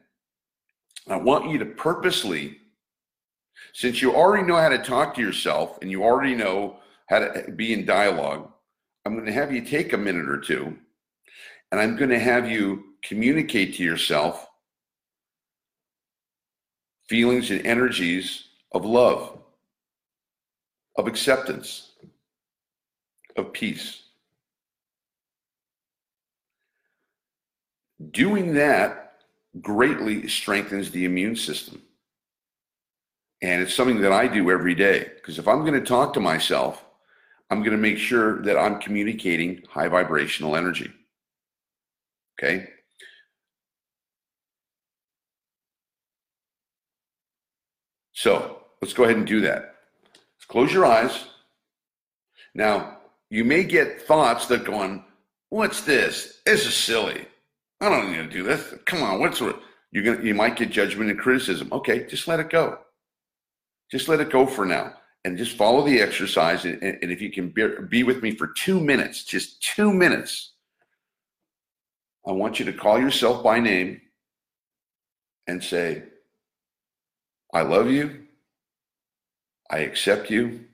I want you to purposely, since you already know how to talk to yourself and you already know how to be in dialogue, I'm going to have you take a minute or two and I'm going to have you communicate to yourself feelings and energies of love, of acceptance, of peace. Doing that greatly strengthens the immune system. And it's something that I do every day because if I'm going to talk to myself, I'm going to make sure that I'm communicating high vibrational energy. Okay. So let's go ahead and do that. Close your eyes. Now, you may get thoughts that go on, what's this? This is silly. I don't need to do this. Come on, what's what? You're gonna you might get judgment and criticism. Okay, just let it go. Just let it go for now. And just follow the exercise. And, and if you can be with me for two minutes, just two minutes, I want you to call yourself by name and say, I love you. I accept you.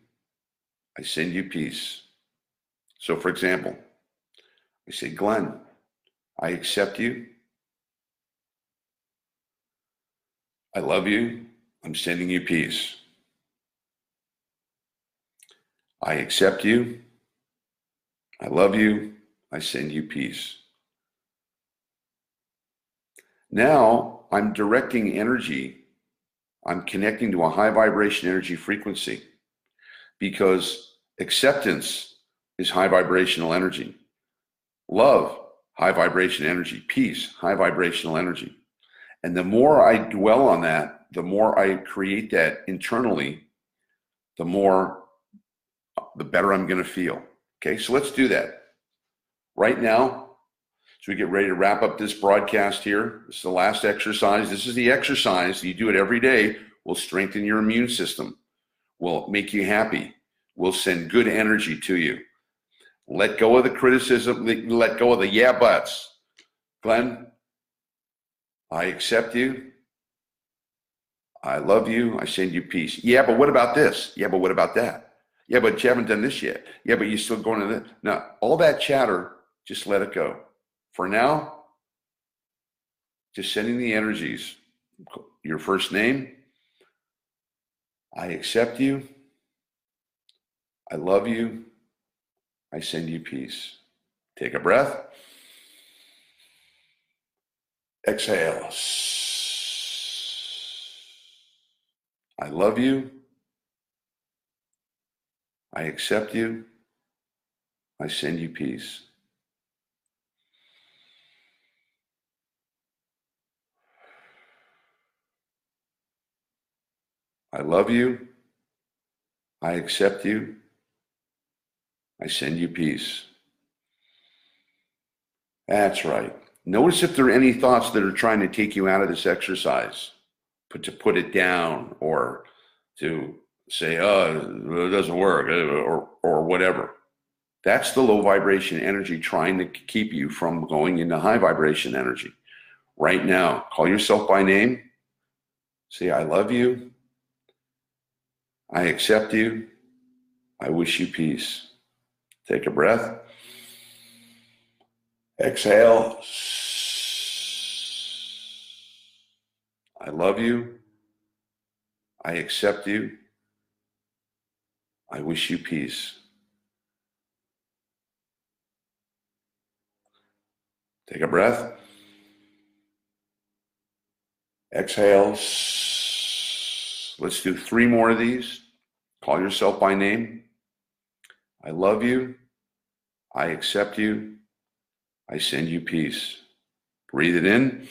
I send you peace. So, for example, I say, Glenn, I accept you. I love you. I'm sending you peace. I accept you. I love you. I send you peace. Now I'm directing energy, I'm connecting to a high vibration energy frequency because acceptance is high vibrational energy. Love, high vibration energy. Peace, high vibrational energy. And the more I dwell on that, the more I create that internally, the more, the better I'm going to feel. Okay, so let's do that. Right now, So we get ready to wrap up this broadcast here. This is the last exercise. This is the exercise. You do it every day. Will strengthen your immune system. Will make you happy. Will send good energy to you. Let go of the criticism. Let go of the yeah buts. Glenn, I accept you. I love you. I send you peace. Yeah, but what about this? Yeah, but what about that? Yeah, but you haven't done this yet. Yeah, but you're still going to this. Now, all that chatter, just let it go. For now, just sending the energies. Your first name. I accept you. I love you. I send you peace. Take a breath. Exhale. I love you. I accept you. I send you peace. I love you. I accept you. I send you peace. That's right. Notice if there are any thoughts that are trying to take you out of this exercise, put to put it down or to say, oh, it doesn't work or, or whatever. That's the low vibration energy trying to keep you from going into high vibration energy. Right now, call yourself by name. Say, I love you. I accept you. I wish you peace. Take a breath. Exhale. I love you. I accept you. I wish you peace. Take a breath. Exhale. Let's do three more of these. Call yourself by name. I love you. I accept you. I send you peace. Breathe it in.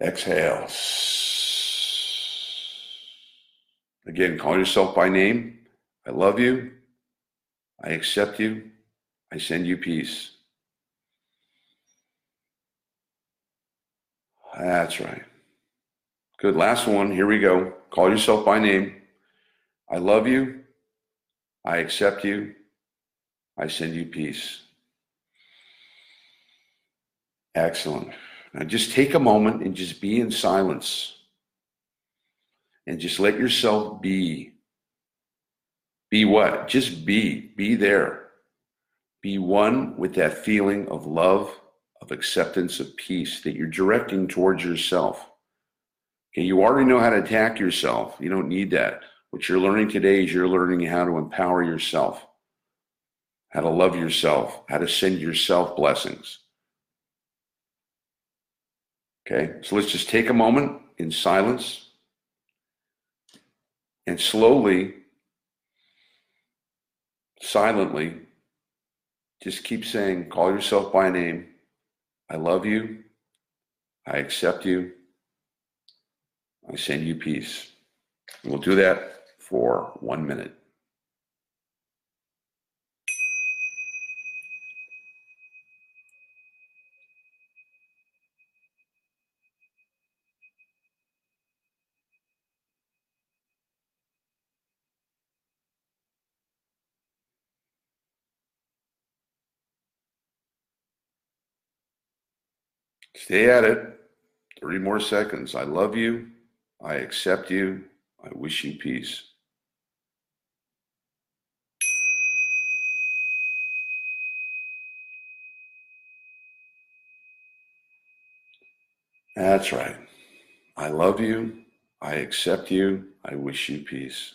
Exhale. Again, call yourself by name. I love you. I accept you. I send you peace. That's right. Good. Last one. Here we go. Call yourself by name. I love you. I accept you. I send you peace. Excellent. Now just take a moment and just be in silence. And just let yourself be. Be what? Just be. Be there. Be one with that feeling of love, of acceptance, of peace that you're directing towards yourself. Okay, you already know how to attack yourself. You don't need that. What you're learning today is you're learning how to empower yourself, how to love yourself, how to send yourself blessings. Okay, so let's just take a moment in silence and slowly, silently, just keep saying, call yourself by name. I love you. I accept you. I send you peace. we'll do that for one minute. Stay at it. Three more seconds. I love you. I accept you. I wish you peace. That's right. I love you. I accept you. I wish you peace.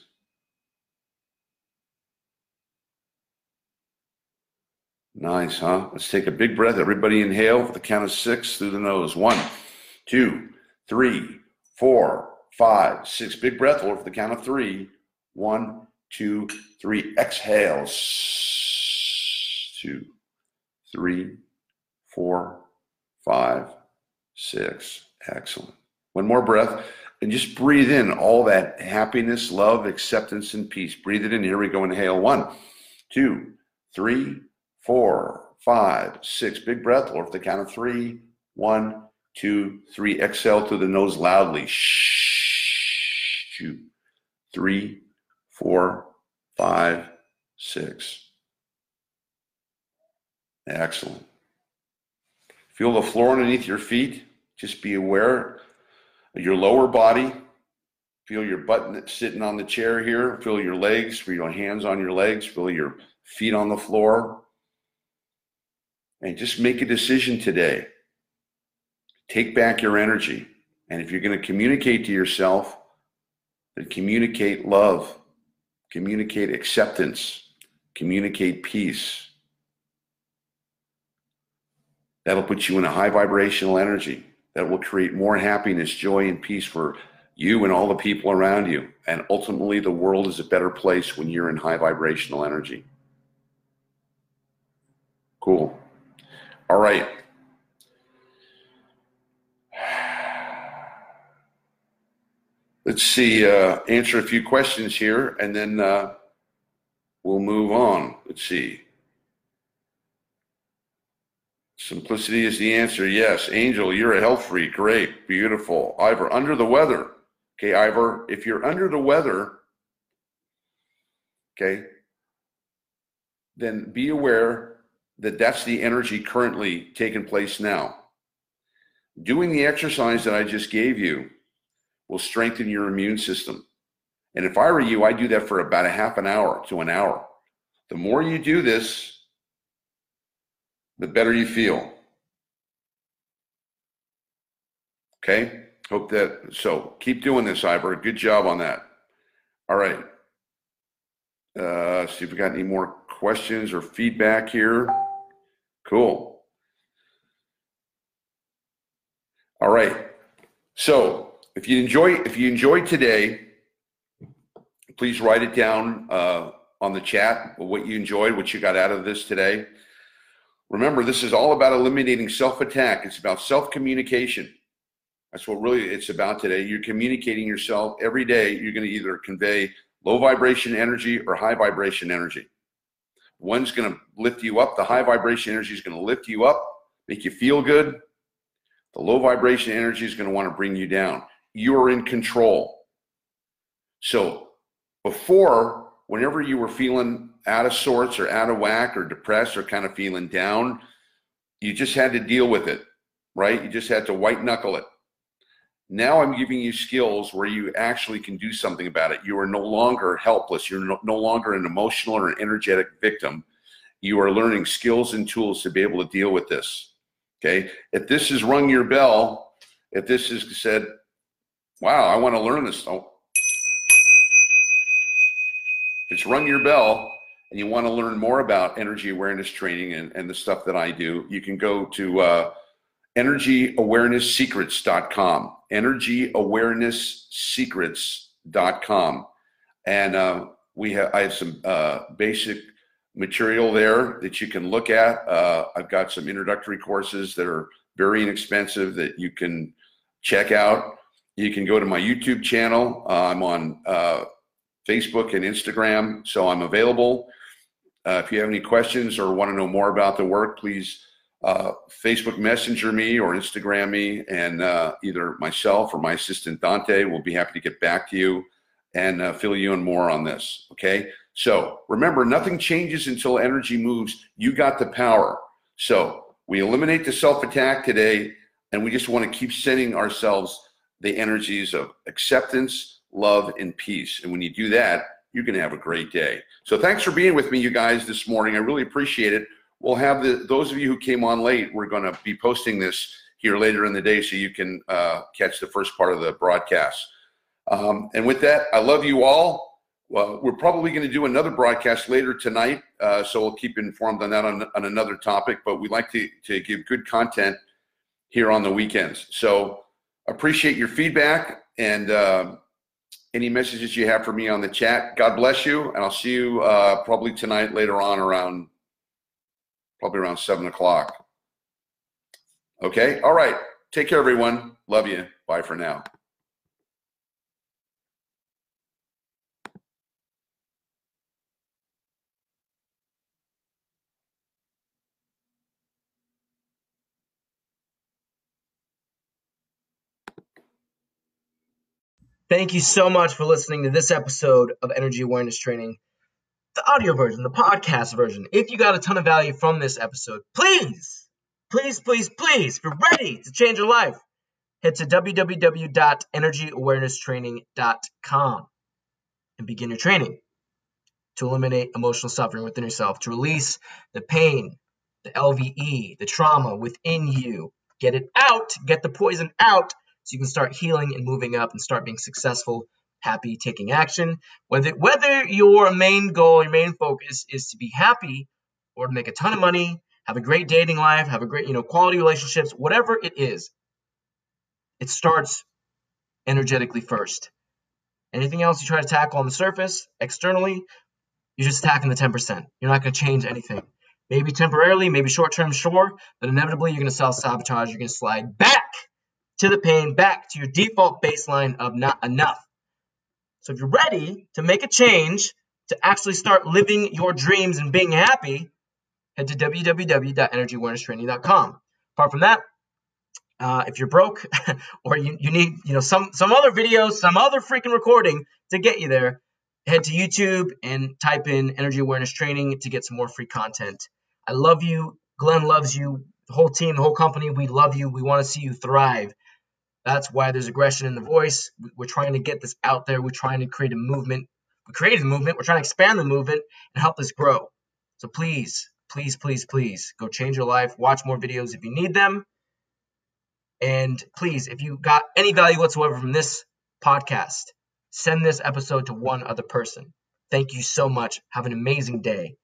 Nice, huh? Let's take a big breath. Everybody inhale for the count of six through the nose. One, two, three, four, five, six. Big breath. Hold for the count of three. One, two, three. Exhale. Two, three, four, five, six. Excellent. One more breath. And just breathe in all that happiness, love, acceptance, and peace. Breathe it in. Here we go. Inhale. One, two, three, four, five, six. Big breath, or if the count of three, one, two, three. Exhale through the nose loudly. Shh. Three, four, five, six. Excellent. Feel the floor underneath your feet. Just be aware of your lower body. Feel your butt sitting on the chair here. Feel your legs. Feel your hands on your legs. Feel your feet on the floor. And just make a decision today. Take back your energy. And if you're going to communicate to yourself, then communicate love, communicate acceptance, communicate peace. That'll put you in a high vibrational energy that will create more happiness, joy, and peace for you and all the people around you. And ultimately, the world is a better place when you're in high vibrational energy. Cool. All right. Let's see, uh, answer a few questions here and then uh, we'll move on. Let's see. Simplicity is the answer. Yes. Angel, you're a health freak. Great. Beautiful. Ivor, under the weather. Okay, Ivor, if you're under the weather, okay, then be aware that that's the energy currently taking place now. Doing the exercise that I just gave you will strengthen your immune system. And if I were you, I'd do that for about a half an hour to an hour. The more you do this, the better you feel. Okay? Hope that, so keep doing this, Ivor. Good job on that. All right. Uh, see if we got any more questions or feedback here. Cool. All right. So if you enjoy if you enjoyed today, please write it down uh, on the chat what you enjoyed, what you got out of this today. Remember, this is all about eliminating self-attack. It's about self-communication. That's what really it's about today. You're communicating yourself every day. You're going to either convey low vibration energy or high vibration energy. One's going to lift you up. The high vibration energy is going to lift you up, make you feel good. The low vibration energy is going to want to bring you down. You're in control. So before, whenever you were feeling out of sorts or out of whack or depressed or kind of feeling down, you just had to deal with it, right? You just had to white knuckle it. Now I'm giving you skills where you actually can do something about it. You are no longer helpless. You're no, no longer an emotional or an energetic victim. You are learning skills and tools to be able to deal with this. Okay. If this has rung your bell, if this has said, wow, I want to learn this. Oh. If it's rung your bell and you want to learn more about energy awareness training and, and the stuff that I do, you can go to uh, energyawareness.secrets.com, energyawareness.secrets.com. And uh, we have, I have some uh, basic material there that you can look at. Uh, I've got some introductory courses that are very inexpensive that you can check out. You can go to my YouTube channel. Uh, I'm on uh, Facebook and Instagram, so I'm available. Uh, if you have any questions or want to know more about the work, please uh, Facebook Messenger me or Instagram me, and uh, either myself or my assistant Dante will be happy to get back to you and uh, fill you in more on this. Okay. So remember, nothing changes until energy moves. You got the power. So we eliminate the self attack today, and we just want to keep sending ourselves the energies of acceptance, love, and peace. And when you do that, going to have a great day. So thanks for being with me, you guys, this morning. I really appreciate it we'll have the those of you who came on late. We're going to be posting this here later in the day, so you can uh, catch the first part of the broadcast. Um, and with that, I love you all. Well, we're probably going to do another broadcast later tonight, uh, so we'll keep informed on that on, on another topic. But we like to to give good content here on the weekends. So appreciate your feedback and. Uh, any messages you have for me on the chat. God bless you, and I'll see you uh, probably tonight later on around probably around seven o'clock. Okay. All right. Take care, everyone. Love you. Bye for now. Thank you so much for listening to this episode of Energy Awareness Training, the audio version, the podcast version. If you got a ton of value from this episode, please, please, please, please, if you're ready to change your life, head to www.energyawarenesstraining.com and begin your training to eliminate emotional suffering within yourself, to release the pain, the LVE, the trauma within you. Get it out, get the poison out so you can start healing and moving up and start being successful, happy, taking action. Whether whether your main goal, your main focus is to be happy or to make a ton of money, have a great dating life, have a great, you know, quality relationships, whatever it is, it starts energetically first. Anything else you try to tackle on the surface, externally, you're just attacking the 10%. You're not going to change anything. Maybe temporarily, maybe short term, sure, but inevitably you're going to self sabotage. You're going to slide back to the pain, back to your default baseline of not enough. So if you're ready to make a change, to actually start living your dreams and being happy, head to www.energyawarenesstraining.com. Apart from that, uh, if you're broke or you, you need you know some some other videos, some other freaking recording to get you there, head to YouTube and type in energy awareness training to get some more free content. I love you. Glenn loves you. The whole team, the whole company, we love you. We want to see you thrive. That's why there's aggression in the voice. We're trying to get this out there. We're trying to create a movement. We created a movement. We're trying to expand the movement and help this grow. So please, please, please, please go change your life. Watch more videos if you need them. And please, if you got any value whatsoever from this podcast, send this episode to one other person. Thank you so much. Have an amazing day.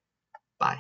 Bye.